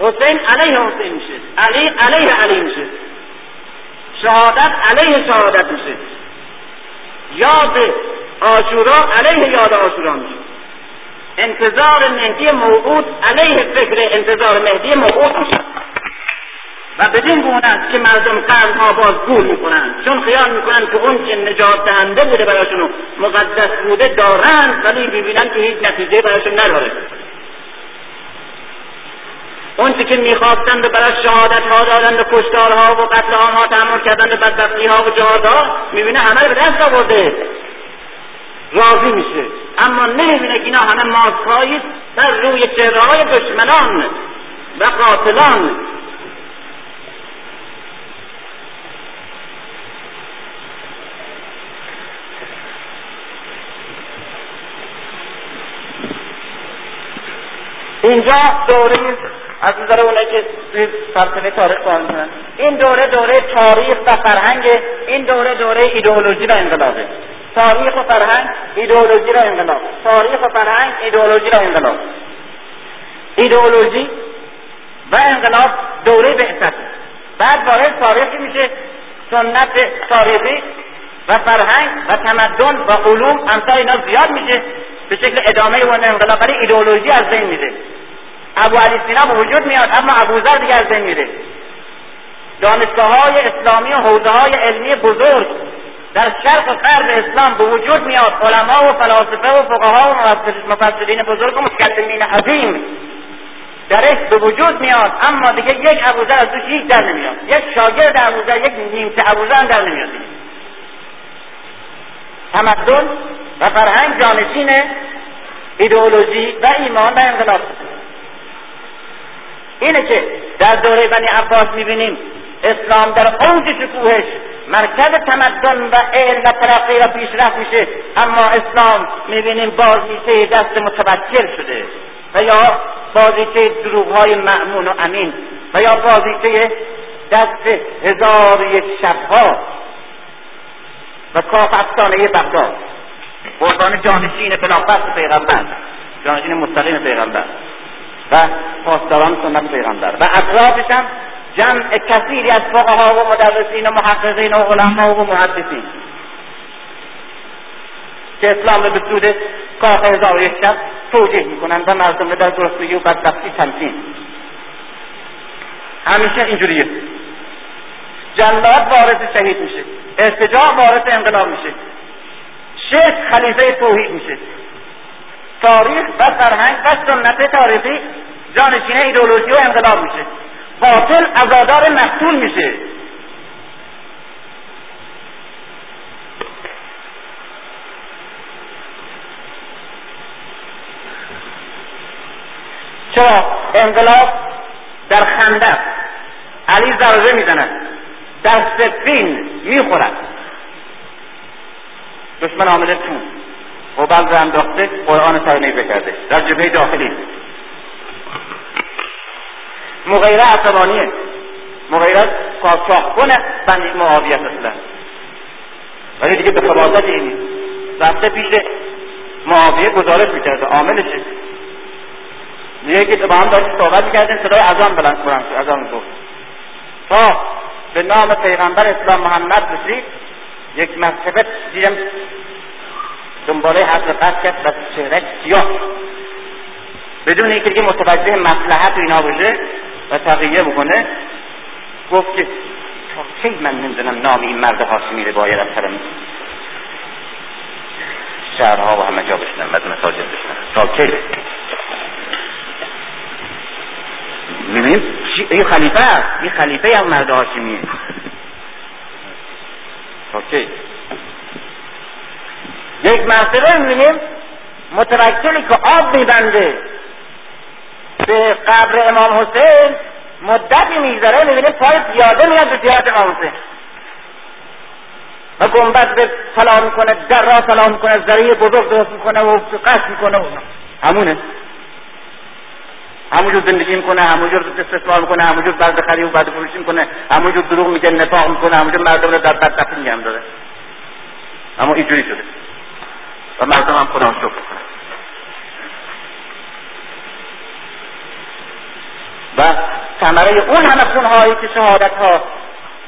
حسین علیه حسین میشه. علی علیه علی میشه. شهادت علیه شهادت میشه. یاد آشورا علیه یاد آشورا میشه. انتظار مهدی موعود علیه فکر انتظار مهدی موعود و بدین گونه است که مردم قرنها باز گول می‌کنند چون خیال می‌کنند که اون که نجات دهنده بوده براشون مقدس بوده دارند ولی می‌بینند که هیچ نتیجه براشون نداره. اون که می‌خواستند و برای شهادت ها دادند و کشتارها و قتل آنها تحمل کردند و بدبختی ها و جهادها می‌بینه همه به دست آورده. راضی میشه. اما نمی‌بینه که اینا همه ماسکهایی در روی چهره های دشمنان و قاتلان. اینجا دوره از نظر اونایی که توی فلسفه تاریخ کار این دوره دوره تاریخ و فرهنگ این دوره دوره ایدئولوژی و انقلابه. تاریخ و فرهنگ ایدئولوژی و انقلاب. تاریخ و فرهنگ ایدئولوژی و انقلاب. ایدئولوژی و انقلاب دوره بعثت بعد وارد تاریخی میشه سنت تاریخی و فرهنگ و تمدن و علوم امثال اینا زیاد میشه به شکل ادامه و انقلاب. برای ایدئولوژی از بین میره. ابو علی سینا به وجود میاد اما ابوذر دیگه از بین میره. دانشگاه های اسلامی و حوزه های علمی بزرگ در شرق و غرب اسلام به وجود میاد. علما و فلاسفه و فقها و مفسرین بزرگ و متکلمین عظیم. درش به وجود میاد. اما دیگه یک ابوذر از توش هیچ در نمیاد. یک شاگرد ابوذر یک نیمچه ابوذر در نمیاد تمدن و فرهنگ جانشین ایدئولوژی و ایمان و انقلاب. اینه که در دوره بنی عباس می‌بینیم اسلام در اوج شکوهش مرکز تمدن و علم و ترقی و پیشرفت میشه. اما اسلام می‌بینیم بازیچه دست متوکل شده و یا بازیچه دروغ های معمون و امین و یا بازیچه دست هزار یک شبها و کاف افسانه بغداد. قربان جانشین خلافت پیغمبر جانشین مستقیم پیغمبر و پاسداران سنت پیغمبر. و اطرافش هم جمع کثیری از فقها و مدرسین و محققین و علما و محدثین. که اسلام به سود کاخ هزار یک شب توجیه می‌کنن و مردم در درستگی و بدبختی تمکین. همیشه اینجوریه. جلاد وارث شهید میشه. ارتجاع وارث انقلاب میشه. شرک خلیفه توحید میشه. تاریخ و فرهنگ و سنت تاریخی جانشین ایدولوژی و انقلاب میشه. باطل ازادار مقتول میشه. چرا انقلاب در خندق علی ضربه می‌زند. در سفین می‌خورد. دشمن عامل تون قبل رو انداخته قرآن سر نیزه کرده. در جبهه داخلی. مغیره عصبانیه. مغیره کاچاق کنه بنی معاویت اصلا. ولی دیگه به خباست اینی رفته پیش معاویه گزارش می‌کرده. عاملشه. میگه که با هم داشت صحبت می‌کردیم صدای اذان بلند کنم اذان گفت. تا به نام پیغمبر اسلام محمد رسید یک مرتبه دیدم دنباله حقیقت کرد و چهره سیاه بدون اینکه دیگه متوجه مصلحت اینا بشه و تقیه بکنه گفت که تا کی من نمی‌دونم نام این مرد هاشمی رو باید از سرم شهرها و همه جا بشنم بعد مساجد بشنم. تا کی؟ می‌بینیم این خلیفه است این خلیفه هم مرد هاشمیه. تا کی؟ یک مرتبه می‌بینیم متوکلی که آب میبنده. به قبر امام حسین مدتی میگذره می‌بینه پای زیاده میاد به زیارت امام حسین. و گنبد به سلام می‌کنه در را سلام می‌کنه ذریع بزرگ درست می‌کنه و قصد می‌کنه و همونه. همونجور زندگی می‌کنه همونجور استثمار می‌کنه همونجور بعد خرید و بعد فروشی می‌کنه همونجور دروغ میگه نفاق می‌کنه همونجور مردم رو در بدبختی نگه داره. اما اینجوری شده. و مردم هم خدا شکر و ثمره اون همه خونهایی که شهادت ها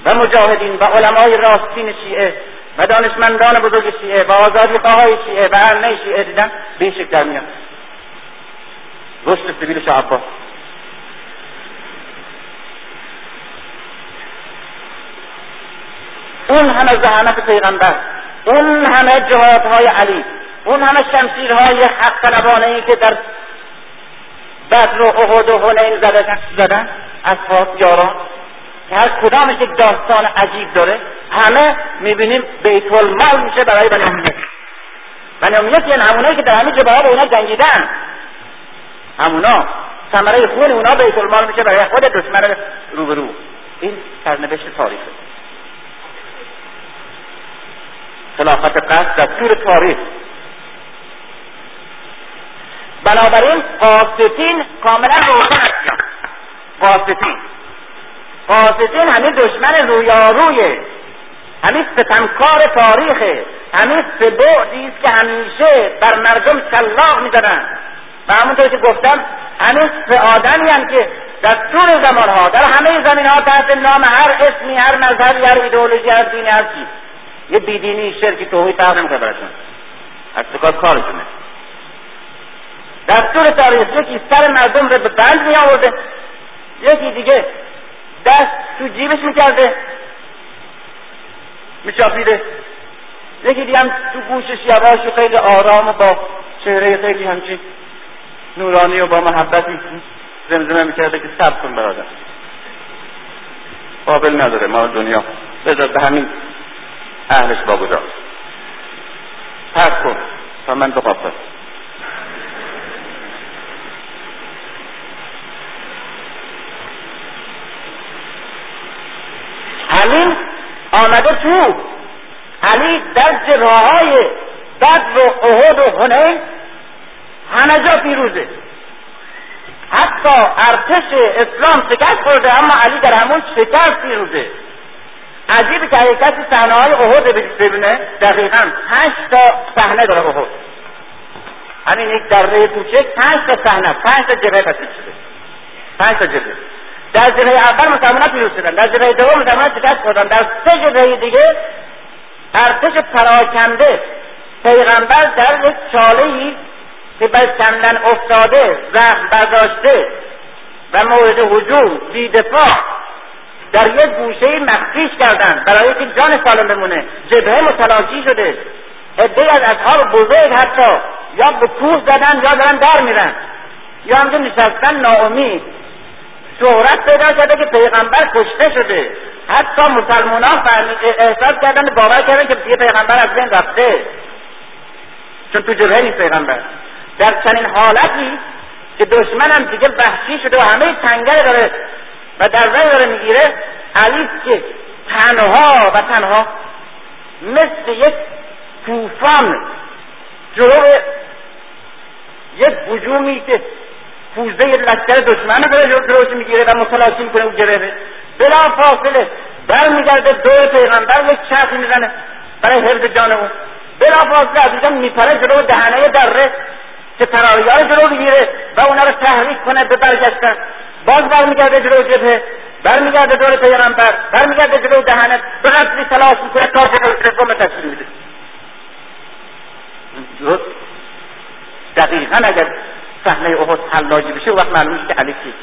و مجاهدین و علمای راستین شیعه و دانشمندان بزرگ شیعه و آزادی های شیعه و ارنه شیعه دیدن به این شکل در میاد. رشد سبیل شعبا اون همه زحمت پیغمبر اون همه جهادهای علی اون همه شمشیرهای حق طلبانه ای که در بدر و احد و حنین زدن اصحاب یاران. که هر کدامش یک داستان عجیب داره. همه می‌بینیم بیت المال میشه برای بنی امیه. بنی امیه یعنی همونایی که در همه جبهه با اونا جنگیدن. همونا ثمره خون اونا بیت المال میشه برای خود دشمن روبرو. این سرنوشت تاریخه. خلافت قصد طول تاریخ. بنابراین قاسطین کاملا روشن است قاسطین قاسطین همین دشمن رویارویه همین ستمکار تاریخه همین سه بعدی است که همیشه بر مردم شلاق می‌زنن و همونطور که گفتم همین سه آدمی هم که در طول زمان ها در همه زمین ها تحت نام هر اسمی هر مذهبی هر ایدئولوژی هر دینی هر چیز. یه بیدینی شرکی توحید فرق نمی‌کنه براشون. از کارشونه. در طول تاریخ یکی سر مردم رو به بند می آورده یکی دیگه دست تو جیبش می‌کرده میچاپیده. یکی دیگه هم تو گوشش یواش خیلی آرام و با چهره خیلی همچین نورانی و با محبتی زمزمه می‌کرده که سب کن برادر. قابل نداره ما دنیا. بذار به همین اهلش باگذار ترک کن. تا من بخواستم همین آمده تو علی در جبهه بدر و احد و هنین همه جا پیروزه. حتی ارتش اسلام شکست خورده اما علی در همون شکست پیروزه. عجیب که اگه کسی صحنه های احد ببینه دقیقا پنج تا صحنه داره احد. همین یک دره کوچک پنج تا صحنه پنج تا جبهه تشکیل شده؟ پنج تا جبهه. در جبهه اول مسلمان پیروز شدن. در جبهه دوم مسلمان شکست خوردن. در سه جبهه دیگه ارتش پراکنده پیغمبر در یک چاله ای که بر کندن افتاده زخم برداشته و مورد حجوم بی دفاع در یک گوشه مخفیش کردن برای که جان سالم بمونه. جبهه متلاشی شده. عده از اصحاب بزرگ حتی یا به کوه زدن یا دارن در میرن. یا همجا نشستن ناامید. شهرت پیدا کرده که پیغمبر کشته شده. حتی مسلمان ها احساس کردن باور کردن که دیگه پیغمبر از بین رفته. چون تو جبهه نیست پیغمبر. در چنین حالتی که دشمنم دیگه وحشی شده و همه تنگه داره و در وی داره می‌گیره علی که تنها و تنها مثل یک طوفان جلو یک هجومی که پوزه لشکر دشمن رو داره جلوش می‌گیره و متلاشی می‌کنه اون جبهه بلا فاصله برمیگرده دور پیغمبر یک چرخی می‌زنه برای حفظ جان اون. بلا فاصله از اینجا میپره جلو دهنه دره که تراریه رو جلو بگیره و اونا رو تحریک کنه به برگشتن. باز برمیگرده جلو جبهه برمیگرده دور پیغمبر برمیگرده جلو دهنه به قتلی تلاش می‌کنه تا قوم تشکیل میده دقیقا اگر صحنه احد حلاجی بشه وقت معلوم که علی کی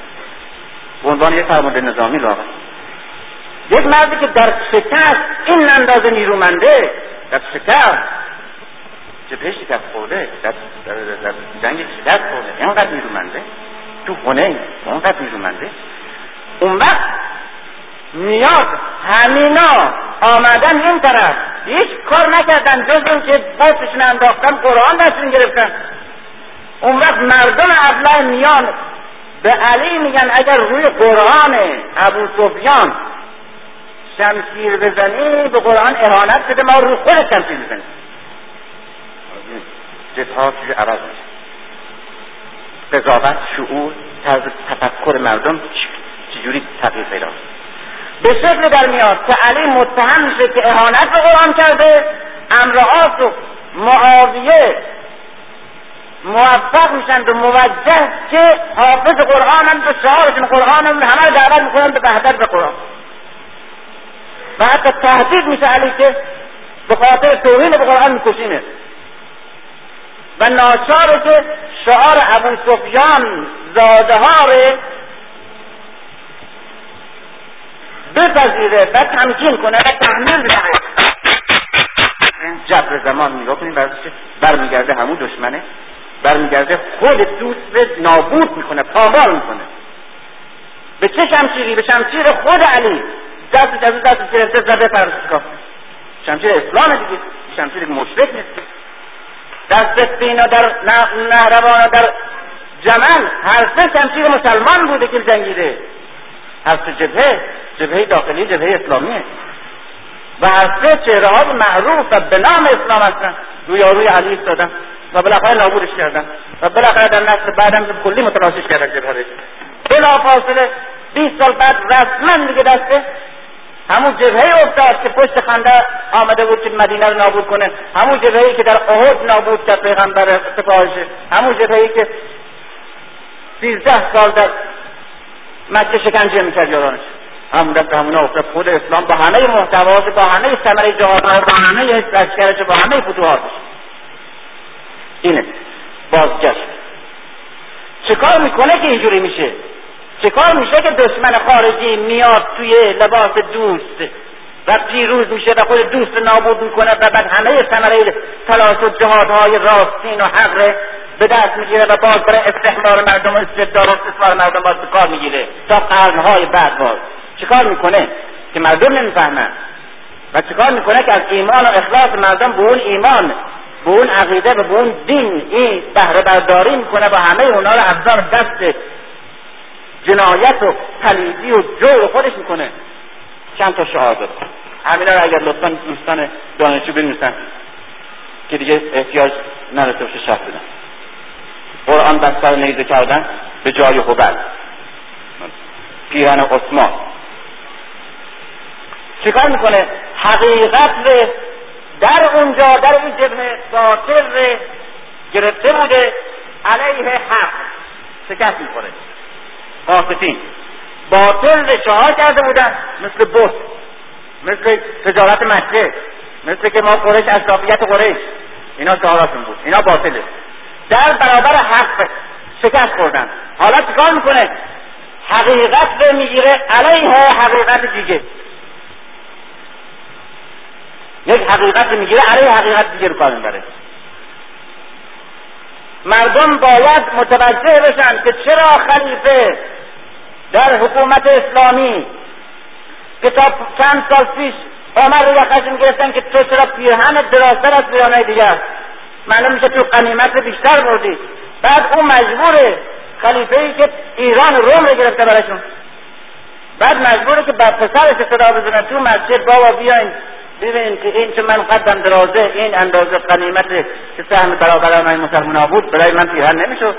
به عنوان یک فرمانده نظامی لاغر. یک مردی که در شکست این اندازه نیرومنده در شکست. جبهه شکست خورده؟ در, در, در جنگ شکست خورده. اینقدر نیرومنده. تو خونه اینقدر نیرومنده. اون وقت میاد همینا آمدن این طرف. هیچ کار نکردن جز اون که بوتشون انداختن قرآن دستشون گرفتن. اون وقت مردم ابله میان. به علی میگن اگر روی قرآن ابو سفیان شمشیر بزنی به قرآن اهانت شده ما رو خود شمشیر بزنیم. جبهات چیز عوض میشه. قضاوت شعور طرز تفکر مردم چجوری تغییر پیدا به شکل در میاد که علی متهم میشه که اهانت به قرآن کرده امرعاس و معاویه موفق میشن به موجه که حافظ قرآن هم به شعارشون قرآن هم همه دعوت می‌کنن به بهتر به قرآن. و حتی تهدید میشه علی که به خاطر توهین به قرآن میکشینه. و که شعار ابو سفیان زاده ها رو بپذیره و تمکین کنه و تحمیل بشه این جبر زمان نگاه کنیم برمیگرده همون دشمنه. برمیگرده خود دوست نابود می‌کنه پامال می‌کنه. به چه شمشیری؟ به شمشیر خود علی. دست از دست گرفته زده پرستگاه شمشیر اسلام دیگه. شمشیر مشرک نیست. سفین و در نهروان و در جمل هر سه شمشیر مسلمان بوده که جنگیده. هر سه جبهه جبهه داخلی جبهه اسلامیه. و هر سه چهره های معروف و به نام اسلام هستن. روی روی علی ایستادن. و بالاخره نابودش کردن. و بالاخره در نسل بعدم کلی متلاشیش کردن جبهه بلا فاصله 20 سال بعد رسما دیگه دسته همون جبهه افتاد که پشت خنده آمده بود که مدینه رو نابود کنه. همون جبهه که در احد نابود کرد پیغمبر سپاهشه همون جبهه که سیزده سال در مکه شکنجه می‌کرد یارانش. همون دست همون افتاد. خود اسلام با همه محتواش با همه ثمره جهادها با همه لشکرش با همه فتوحاتش. اینه. بازگشت چه کار می‌کنه که اینجوری میشه؟ چه کار میشه که دشمن خارجی میاد توی لباس دوست؟ و پیروز میشه و خود دوست نابود می‌کنه و بعد همه ثمره تلاش و جهادهای راستین و حق به دست می‌گیره و باز برای استحمار مردم و استبداد و استثمار مردم باز به کار می‌گیره. تا قرنهای بعد باز. چیکار می‌کنه که مردم نمی‌فهمن؟ و چیکار می‌کنه که از ایمان و اخلاص مردم به اون ایمان به اون عقیده و به اون دین این بهره برداری می‌کنه و همه اونا رو افزار دست جنایت و پلیدی و جور خودش می‌کنه. چند تا شهادت. همینا رو اگر لطفا دوستان دانشجو بنویسن که دیگه احتیاج نداشته باشه شرح بدن. قرآن بستر نیزه کردن به جای هبل. پیرن عثمان. چیکار می‌کنه؟ حقیقت در اونجا در این باطل رو گرفته بوده علیه حق. شکست می‌خوره. قاسطین باطل شعار کرده بودن مثل بوت مثل تجارت مکه مثل که ما قریش اشرافیت قریش. اینا شعاراتون بود. اینا باطله. در برابر حق شکست خوردن. حالا چیکار می‌کنه؟ حقیقت رو می‌گیره علیه حقیقت دیگه. یک حقیقت می‌گیره علیه حقیقت دیگه رو کار می‌بره. مردم باید متوجه بشن که چرا خلیفه در حکومت اسلامی که تا چند سال پیش عمر رو یخش گرفتن که تو چرا پیرهن دراستر از پیرهنهای دیگر؟ معلوم میشه تو قنیمت بیشتر بردی. بعد اون مجبوره خلیفه ای که ایران روم رو گرفته براشون بعد مجبوره که بعد پسرش صدا بزنه تو مسجد بابا بیاین. ببین که این چه من قدم درازه این اندازه قنیمت که سهم برابر مسلمان ها بود برای من پیرهن نمی‌شد.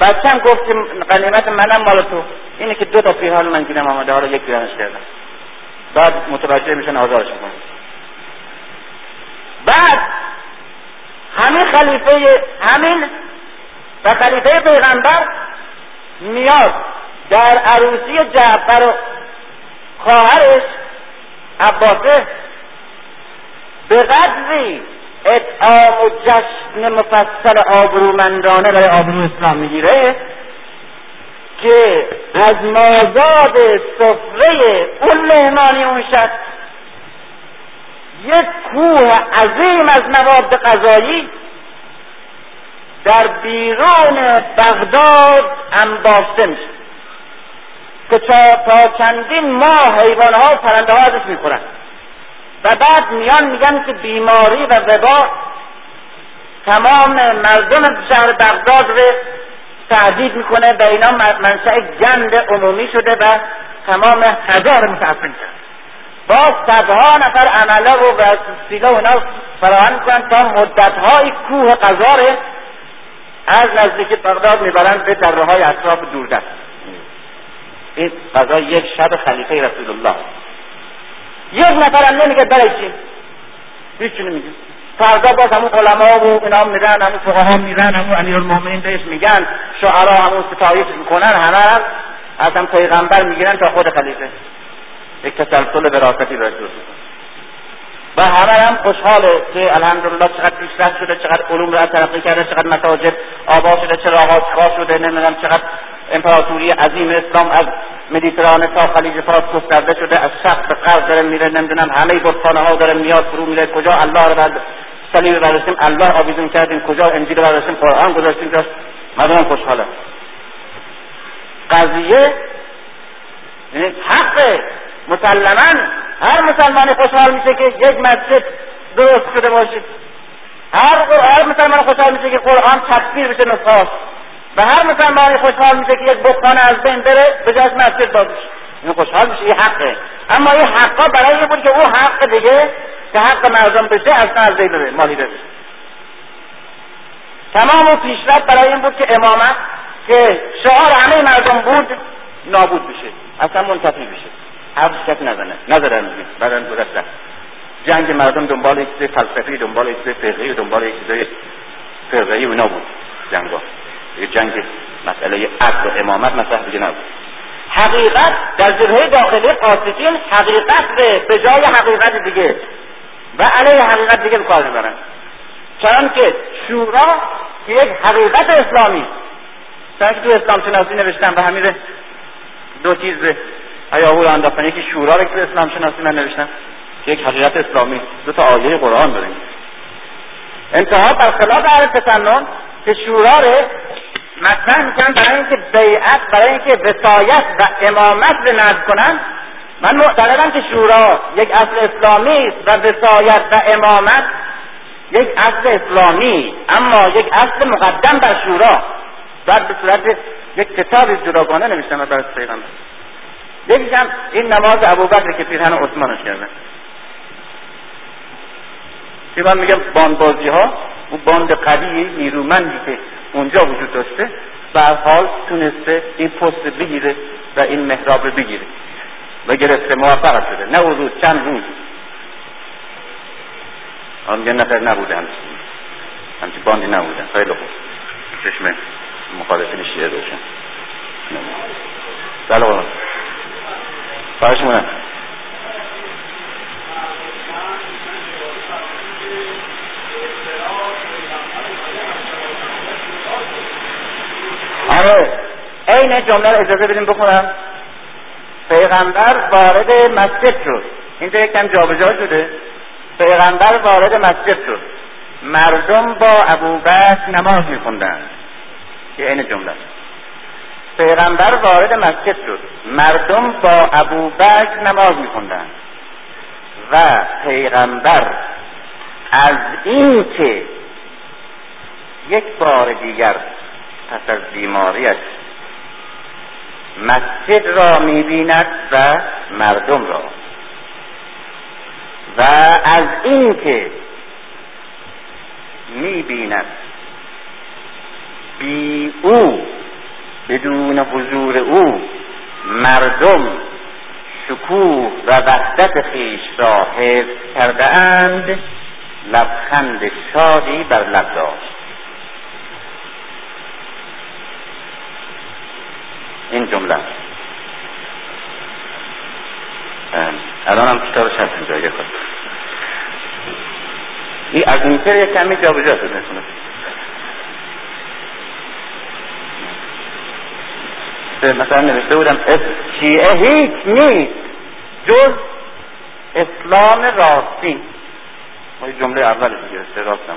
بچم گفت که قنیمت منم مال تو. اینه که دو تا پیرهن من گیرم آمده حالا یک پیرهنش کردم. بعد متوجه میشن آزارش می‌کنه بعد همین خلیفه همین و خلیفه پیغمبر میاد در عروسی جعفر و خواهرش عباسه به قدری اطعام و جشن مفصل آبرومندانه برای آبرو اسلام می‌گیره که از مازاد سفره اون مهمانی اون شد یک کوه عظیم از مواد غذایی در بیرون بغداد انباشته میشه. که تا چندین ماه حیوانها و پرنده ها ازش می‌خورن. و بعد میان میگن که بیماری و وبا تمام مردم شهر بغداد رو تهدید می‌کنه و اینا منشأ گند عمومی شده و تمام هزار متعفن کرد. با صدها نفر عمله و وسیله اینا فراهم می‌کنن تا مدتهای کوه قذاره از نزدیک بغداد می‌برند به دره های اطراف دوردست. این قضا یک شب خلیفه رسول الله یک نفر هم نمیگه برای چی هیچی نمیگه. فردا باز همون علما و اینا میرن همون فقها میرن همون امیر المؤمنین بهش میگن شعرا همون ستایش می‌کنن همه از هم پیغمبر می‌گیرن تا خود خلیفه. یک تسلسل باید درست و همه هم خوشحاله که الحمدلله چقدر پیشرفت شده چقدر علوم را ترقی کرده چقدر مساجد آباد شده چرا آغاز شده نمی‌دونم چقدر امپراتوری عظیم اسلام از مدیترانه تا خلیج فارس گسترده شده از شرق به غرب داره میره نمی‌دونم همه بتخانه ها داره میاد فرو میره کجا الله رو بعد صلیب برداشتیم الله آویزون کردیم کجا انجیل برداشتیم قرآن گذاشتیم جاش. مردم خوشحاله. قضیه یعنی حق مسلما هر مسلمانی خوشحال میشه که یک مسجد درست شده باشه. هر هر مسلمان خوشحال میشه که قرآن تفسیر بشه نسخه و هر مسلمانی خوشحال میشه که یک بتخانه از بین بره به جاش مسجد باز این خوشحال میشه این حقه. اما این حقا برای این بود که او حق دیگه که حق مردم بشه اصلا از بین بره مالی بشه. تمام اون پیشرفت برای این بود که امامت که شعار همه مردم بود نابود بشه. اصلا منتفی بشه. حرف کسی نزنه. نزدن بعدا گذشتن جنگ مردم دنبال یک چیز فلسفی دنبال یک چیز فقهی دنبال یک چیز و اینا بود. یه جنگ مسئله عقل و امامت مثلا دیگه نبود. حقیقت در جبهه داخلی قاسدین حقیقت به جای حقیقت دیگه. و علیه حقیقت دیگه کار می‌برن. چون که شورا که یک حقیقت اسلامی. چون که تو اسلام شناسی نوشتن به همین دو چیز هیاهو انداختن یکی شورا رو که اسلام شناسی من نوشتم که یک حقیقت اسلامی دو تا آیه قرآن داریم. انتها برخلاف اهل تسنن که شورا رو مطرح می‌کنن برای اینکه بیعت برای اینکه وسایت و امامت رو نزد کنن. من معتقدم که شورا یک اصل اسلامی است و وسایت و امامت یک اصل اسلامی اما یک اصل مقدم بر شورا. بعد به صورت یک کتاب جداگانه نمیشتم برای پیغمبر. یکیشم این نماز ابوبکر که پیرهن عثمانش کردن که من میگم؟ باندبازی ها اون باند قوی نیرومندی که اونجا وجود داشته به حال تونسته این پست بگیره و این محراب بگیره و گرفته موفق شده. نه روز چند روز. آن میگه نفر نبوده همچین همچین باندی نبوده. خیلی خوب. چشم مخالفین شیعه روشن بله خواهش مونم آره عین جمله رو اجازه بدیم بخونم. پیغمبر وارد مسجد شد. اینجا یکم جابجا شده. پیغمبر وارد مسجد شد. مردم با ابوبکر نماز میخوندن که این جمله پیغمبر وارد مسجد شد. مردم با ابوبکر نماز میخوندن. و پیغمبر از این که یک بار دیگر پس از بیماریش مسجد را می‌بیند و مردم را. و از اینکه می‌بیند بی او بدون حضور او مردم شکوه و وحدت خیش را حفظ کرده اند لبخند شادی بر لب داشت. این جمله. الان هم کتابش هست اینجا یک این از یک کمی جا بجا شده مثلا نوشته بودم شیعه هیچ نیست. جز اسلام راستی. ما جمله اول دیگه راستم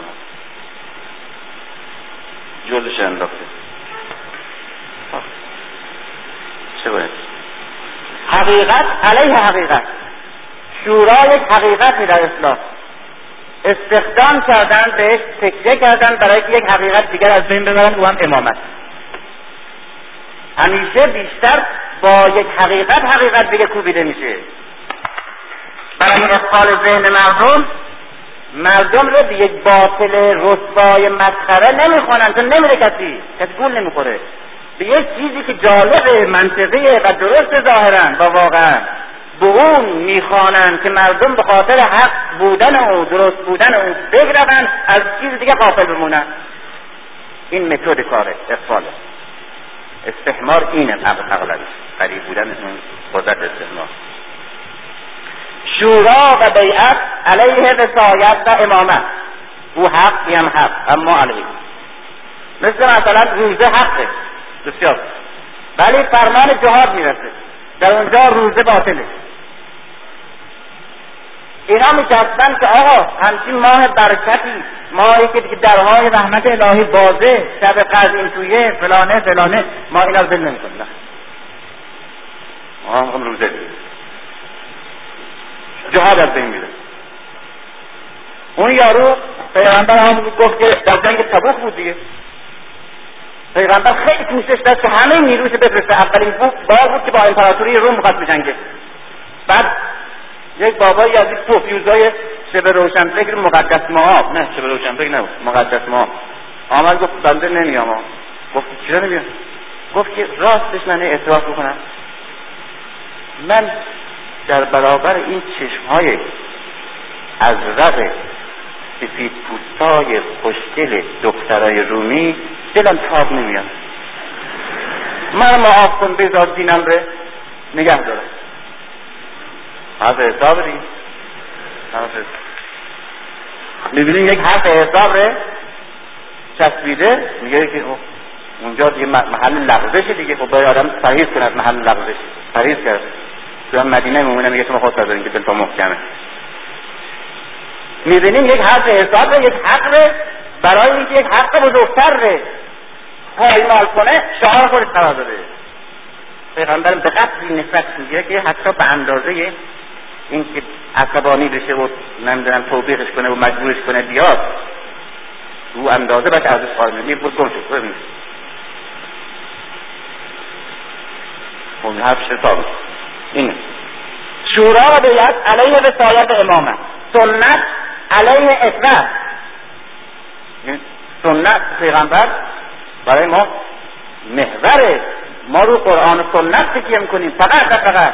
جزش انداخته. چه باید؟ حقیقت علیه حقیقت. شورا یک حقیقتی در اسلام. استخدام کردن بهش تکیه کردن برای که یک حقیقت دیگر از بین ببرن او هم امامت. همیشه بیشتر با یک حقیقت حقیقت دیگه کوبیده میشه. برای اقفال ذهن مردم مردم رو به یک باطل رسوای مسخره نمی‌خونن چون نمیره کسی کسی گول نمی‌خوره. به یک چیزی که جالب منطقیه و درست ظاهرا با واقعا به اون می‌خوانند که مردم به خاطر حق بودن او درست بودن او بگردن از چیز دیگه قافل بمونن. این متد کاره اقفاله استحمار اینه اغلبش قریب بودن اون قدرت استحمار شورا و بیعت علیه وسایت و امامت. او حق هم حق اما علیه. مثل مثلا روزه حقه. بسیار. ولی فرمان جهاد می‌رسه. در اونجا روزه باطله. اینا می‌کردن که آقا همچین ماه برکتی ماهی که درهای رحمت الهی بازه شب قدر این تویه فلانه فلانه. ما اینا رو دل نمی‌کنیم نه. ما هم روزه دیم جهاد از بین میره اون یارو پیغمبر هم گفت که در جنگ تبوک بود دیگه. پیغمبر خیلی کوشش داشت که همه نیروش بفرسته اولین بار بود که با امپراتوری روم می‌خواست بجنگه بعد یک بابایی از این توفیوزای شبه روشنفکر مقدس معاب نه شبه روشنفکر نبود. مقدس معاب آمد گفت بنده نمیام گفت چرا نمیام گفت که راستش من اعتراف بکنم من در برابر این چشمهای از رق سفید پوستای خوشگل دخترای رومی دلم تاب نمیاد. من معاف کن بذار دینم ره نگه دارم. حرف حساب دی می‌بینیم یک حرف حساب ره چسبیده میگه که اونجا دیگه محل لغزش دیگه. خب باید آدم پرهیز کنه از محل لغزش پرهیز کرد. تو مدینه مومنه میگه شما خود دارین که دلتا محکمه. می‌بینیم یک حق حساب یک حق برای اینکه یک حق بزرگتر پایمال کنه شعار خودش قرار داده. پیغمبر به قدری نفرت می‌گیره که حتی به اندازه اینکه عصبانی بشه و نمی‌دونم توبیخش کنه و مجبورش کنه بیاد رو اندازه باید ازش خواهد میگه بود گم شد ببینید اون حرف شتاب. اینه. شورا و بیعت علیه وسایت امامه. سنت علیه اطلاع سنت پیغمبر برای ما محور ما رو قرآن و سنت تکیه می‌کنیم. فقط فقط.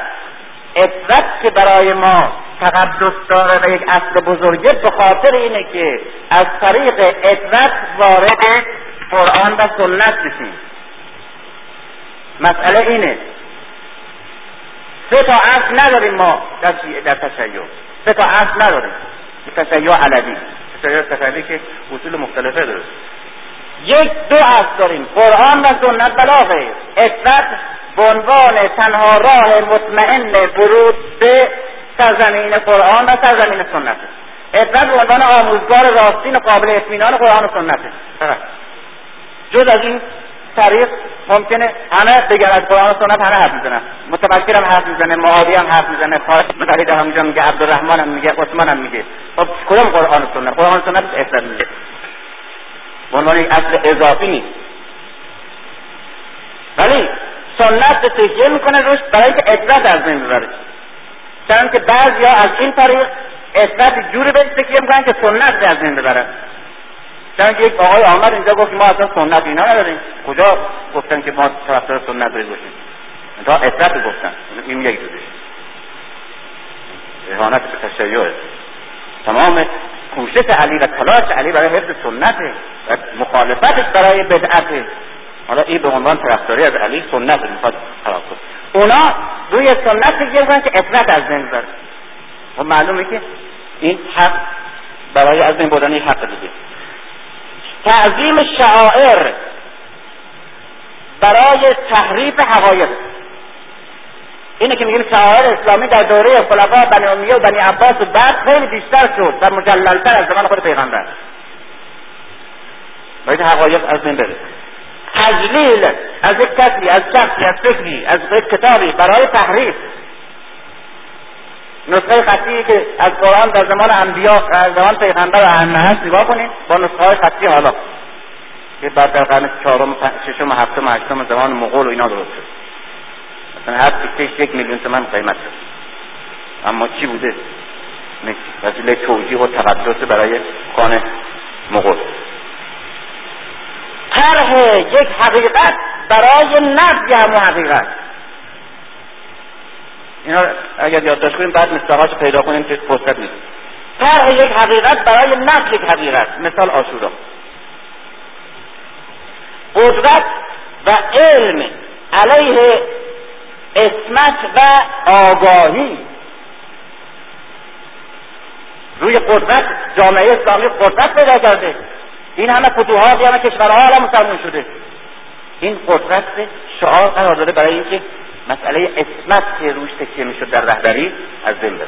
اطرت که برای ما تقدس داره و یک اصل بزرگه به خاطر اینه که از طریق اطرت وارد قرآن و سنت بشیم مسئله اینه. سه تا اصل نداریم ما در, در تشیع. سه تا اصل نداریم. تشیع علوی. تشیع تشیعی که اصول مختلفه داره. یک دو اصل داریم. قرآن و سنت بلاغه. اطرت به عنوان تنها راه مطمئن ورود به سرزمین قرآن و سرزمین سنت اطرت به عنوان آموزگار راستین و قابل اطمینان قرآن و سنت جز از این طریق ممکنه همه بگن از قرآن و سنت همه حرف می‌زنن. متفکر هم حرف می‌زنه معادی هم حرف می‌زنه فارس متحد همونجا میگه عبدالرحمن هم میگه عثمان هم میگه. خب کدوم قرآن و سنت؟ قرآن و سنت اطرت میگه. به عنوان اصل اضافی نیست. ولی سنت تکیه می‌کنه روش برای اینکه اطرت از بین ببره. چون که بعضی ها از این طریق اطرت جوری به تکیه می‌کنن که سنت از بین ببرن. که یک آقای آمد اینجا گفت ما اصلا سنت اینا نداریم. کجا گفتن که ما طرفدار سنت باید باشیم تا اطرت گفتن. این یک جوریش اهانت به تشیع تمام کوشش علی و تلاش علی برای حفظ سنته و مخالفتش برای بدعته. حالا این به عنوان طرفداری از علی سنت می‌خواد کنه. اونا روی سنت تکیه که اطرت از بین و معلومه که این حق برای از بین حق دیگه. تعظیم شعائر برای تحریف حقایق. اینه که میگیم شعائر اسلامی در دوره خلفا بنی امیه و بنی عباس و بعد خیلی بیشتر شد و مجللتر از زمان خود پیغمبر. باید حقایق از بین بره. تجلیل از یک کسی از شخصی از فکری از یک کتابی برای تحریف. نسخه خطی که از قرآن در زمان انبیا از زمان پیغمبر و هست نگاه کنید. با نسخه های خطی حالا. که بعد در قرن چهارم ششم هفتم هشتم زمان مغول و اینا درست شد. مثلا هر تیکش یک میلیون تومن قیمت شد اما چی بوده؟ وسیله توجیه و تقدس برای خانه مغول. طرح یک حقیقت برای نفی همون حقیقت. اینا اگر یادداشت کنیم بعد مثالهاش پیدا کنیم که فرصت نیست. طرح یک حقیقت برای نفی یک حقیقت. مثال آشورا. قدرت و علم علیه اسمت و آگاهی. روی قدرت جامعه اسلامی قدرت پیدا کرده. این همه فتوحات همه کشورها حالا مسلمون شده. این قدرت شعار قرار داده برای اینکه مسئله اسمت که روش تکیه می‌شد در رهبری از بین بره.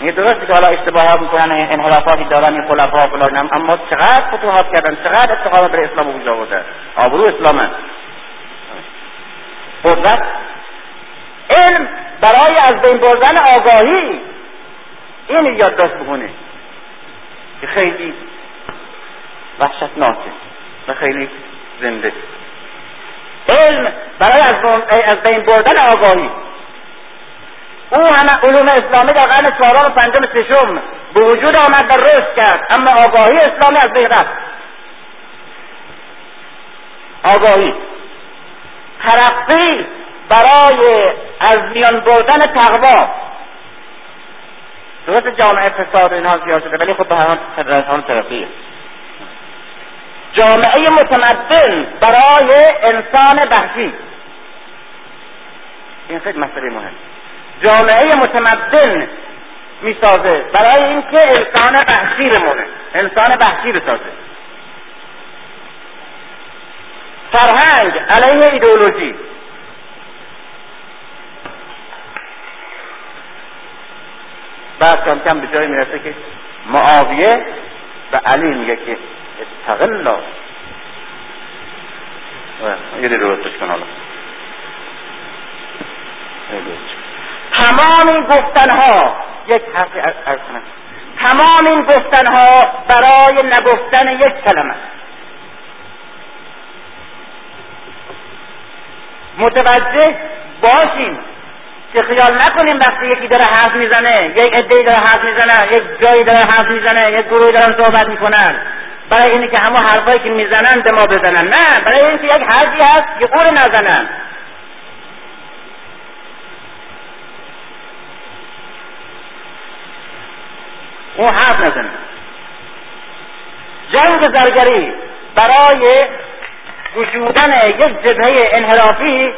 میگه درسته که حالا اشتباهات می‌کنن انحرافاتی دارن این خلفا فلان. اما چقدر فتوحات کردن چقدر استقامت برای اسلام وجود آوردن؟ آبرو اسلام قدرت علم برای از بین بردن آگاهی این یادداشت بکنه که خیلی وحشتناکه و خیلی زنده. علم برای از بین بردن آگاهی. او همه علوم اسلامی در قرن چهارم و پنجم ششم به وجود آمد و رشد کرد اما آگاهی اسلامی از بین رفت. آگاهی. ترقی برای از میان بردن تقوا. درست جامعه فساد اینها زیاد شده ولی خب به هر حال ترقیه. جامعه متمدن برای انسان بحثی این خیلی مسئله مهم. جامعه متمدن می‌سازه برای اینکه انسان بحثی بمونه. انسان بحثی بسازه. فرهنگ علیه ایدئولوژی. بعد کم کم به جای می‌رسه که معاویه به علی میگه که استقلا یه درستش کن حالا. تمام این گفتنها یک حرفی از کنم تمام این گفتنها برای نگفتن یک کلمه. متوجه باشیم که خیال نکنیم وقتی یکی داره حرف می‌زنه یک عدهای داره حرف می‌زنه یک جایی داره حرف می‌زنه یک گروهی دارن صحبت می‌کنن. برای اینی که همه حرفایی که می‌زنن به ما بزنن. نه برای اینکه یک حرفی هست که او نزنن. او حرف نزنه جنگ زرگری برای گشودن یک جبهه انحرافی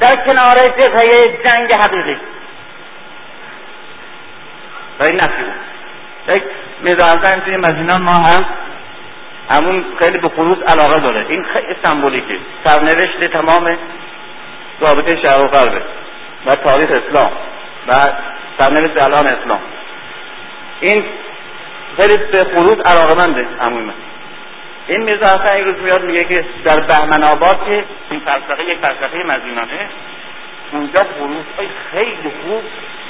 در کنار جبهه جنگ حقیقی. برای نفی یک میزارزن توی مزینان ما هم همون خیلی به خروج علاقه داره. این خیلی سمبولیکه. سرنوشت تمام رابطه شهر و غربه و تاریخ اسلام و سرنوشت الان اسلام. این خیلی به خروج علاقه منده همون این میرزا حسن این روز میاد میگه که در بهمن آباد که این فلسفه یک فلسفه مزینانه اونجا خروج خیلی خوب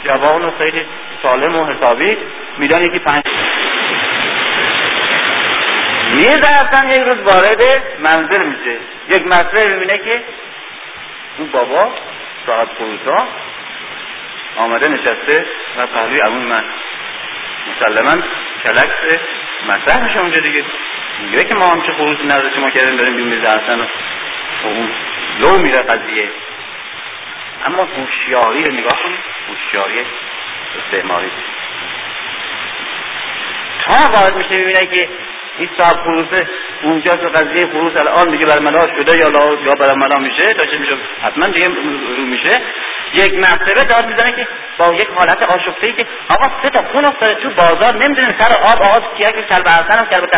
جوان و خیلی سالم و حسابی میدان یکی پنج میرزا حسن یک روز وارد منظر میشه. یک مسئله می‌بینه که اون بابا صاحب فروشا آمده نشسته و پهلوی امون من. مسلما کلکس مطرح میشه اونجا دیگه. میگه که ما هم چه خروج نظر شما کردیم داریم بیم میرزا حسن و اون لو میره قضیه. اما هوشیاری رو نگاه کنید. هوشیاری استعماری. تا وارد میشه می‌بینه که این صاحب خروسه اونجا که قضیه خروس الان دیگه برملا شده یا یا برملا میشه تا چه میشه؟ حتما دیگه رو میشه. یک مرتبه داد می‌زنه که با یک حالت آشفته ای که آقا سه تا خون افتاده تو بازار نمی‌دونن سر آب آقا کیک کلب حسن هم کلب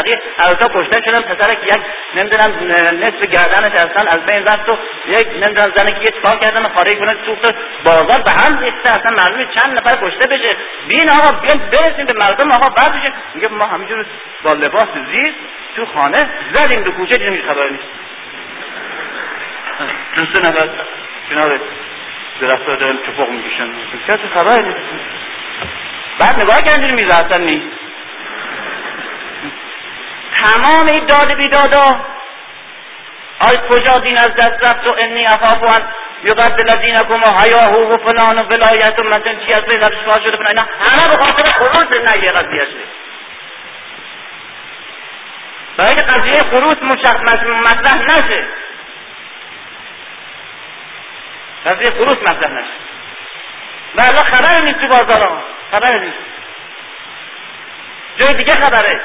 هر تا کشته شدن پسر کیک نمی‌دونم نصف گردنش اصلا از بین رفت و یک نمی‌دونم زنه که یه چیکار کردن خارج کنه سوخت بازار به هم ریخته. اصلا معلومه چند نفر کشته بشه؟ بین آقا بیان برسیم به مردم آقا بعد میگه ما همینجور با لباس زیست تو خانه زدیم دو کوچه دیدیم خبر نیست. دو سه نفر کنار درخت دارن چپق می‌کشن. کسی خبر نیست؟ بعد نگاه کردیم میزه اصلا نیست. تمام این داد بیدادا. آی کجا دین از دست رفت و انی افافو ان یقبل دینکم و حیاهو و فلان و ولایت و مثلا چی از بین شده فلان همه به خاطر خروج نه یه قضیه برای قضیه خروس مطرح نشه. قضیه خروس مطرح نشه. الان خبر نیست تو بازار ها. خبر نیست. جای دیگه خبره.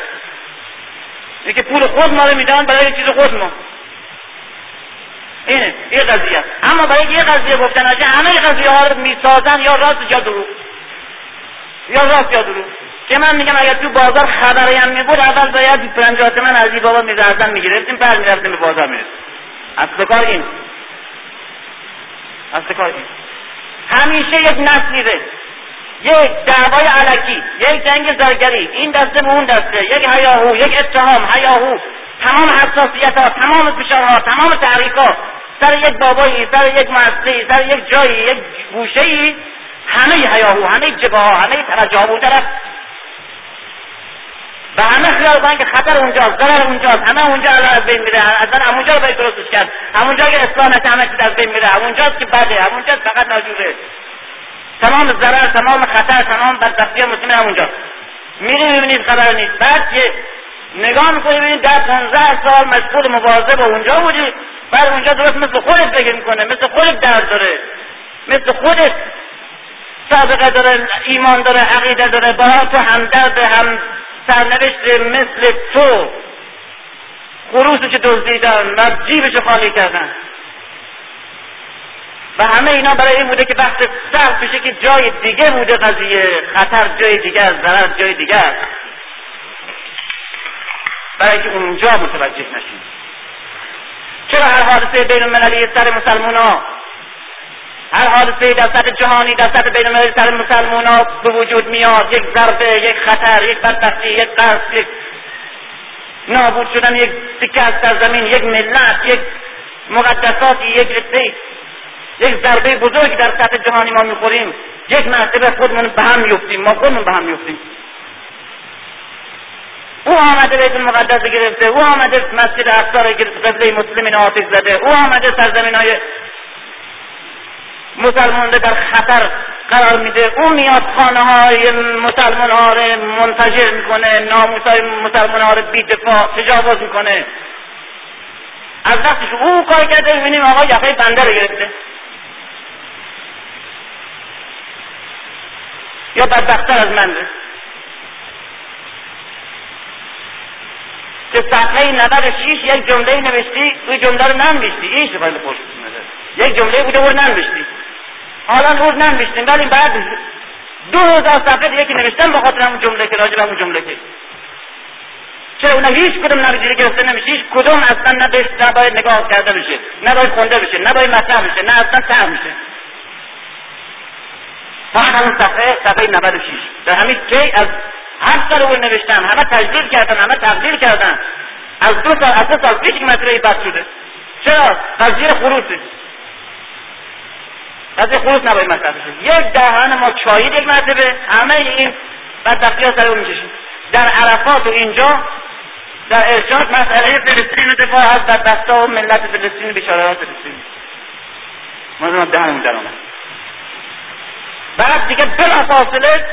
اینه که پول خود ما رو میدن برای چیز خود ما. اینه این قضیه اما برای یه قضیه گفتن نشه همه قضیه ها رو می‌سازن یا راست یا دروغ. یا راست یا دروغ. که من میگم اگر تو بازار خبری هم میبود اول باید پنجات من از این بابا میزرزن می‌گرفتیم بعد می‌رفتیم به بازار می‌رسیم اصل کار این. اصل کار این. همیشه یک نسلیره یک دعوای علکی یک جنگ زرگری. این دسته به اون دسته. یک هیاهو یک اتهام هیاهو تمام حساسیت ها تمام فشارها تمام تحریک ها سر یک بابایی سر یک مؤسسه سر یک جایی یک گوشه ای همه هیاهو همه جبه همه توجه ها و همه خیال کنن که خطر اونجاست ضرر اونجاست. همه اونجا الان از بین میره. اصلا همونجا رو باید درستش کرد. همونجا که اصلاح همه چیز از بین میره. همونجاست که بده. همونجاست فقط ناجوره. تمام ضرر تمام خطر تمام بدبختی مسلم همونجا میری می‌بینید خبر نیست. بعد که نگاه می‌کنی ببینید در پانزده سال مشغول مبارزه با اونجا بودی. بعد اونجا درست مثل خودت فکر می‌کنه مثل خودت درد داره. مثل خودت سابقه داره ایمان داره عقیده داره با تو همدرد هم سرنوشت مثل تو. خروسش دزدیدن و جیبش خالی کردن. و همه اینا برای این بوده که وقت سخت بشه که جای دیگه بوده قضیه. خطر جای دیگه است ضرر جای دیگه است. برای که اونجا متوجه نشیم. چرا هر حادثه بین المللی سر مسلمان ها هر حادثه در سطح جهانی در سطح بین سر مسلمان ها به وجود میاد. یک ضربه یک خطر یک بدبختی یک قرص یک نابود شدن یک تکه از سرزمین یک ملت یک مقدساتی یک رده یک ضربه بزرگ در سطح جهانی ما می‌خوریم. یک مرتبه خودمون به هم میفتیم ما خودمون به هم میفتیم او آمده بیت المقدس گرفته. او آمده مسجد اقصا را گرفته. قبله مسلمین آتش زده. او آمده سرزمین های مسلمان در خطر قرار میده. او میاد خانه های مسلمان ها رو منتجر می‌کنه ناموس های مسلمان ها رو بی دفاع تجاوز می‌کنه. از وقتش او کار کرده می‌بینیم آقا یقه بنده رو گرفته. یا بدبختتر از من که صفحه 96 یک جمله نوشتی توی جمله رو ننوشتی. این سفایل خوش یک جمله بوده رو ننوشتی. حالا روز ننوشتیم ولی بعد دو هزار صفحه دیگه که نوشتم به خاطر همون جمله که راجع همون جمله که چرا اونا هیچ کدوم نتیجه گرفته نمیشه هیچ کدوم اصلا نه نباید نگاه کرده بشه نباید خونده بشه نباید مطرح بشه نه اصلا سر میشه. فقط همون صفحه صفحه 96 در همین کی از هر سال رو نوشتن همه تجدید کردن همه تقدیر کردن. از دو سال از دو سال پیش این مسئله بد شده. چرا؟ قضیه خروسه. قضیه خروس نباید مطرح بشه. یک دهان ما چایید یک مرتبه همه این بدبختی ها می‌کشیم در عرفات و اینجا در ارشاد مسئله فلسطین و دفاع از بدبختا و ملت فلسطین بیچارهها فلسطین. ما دهنمون در آمد بعد دیگه بلا فاصله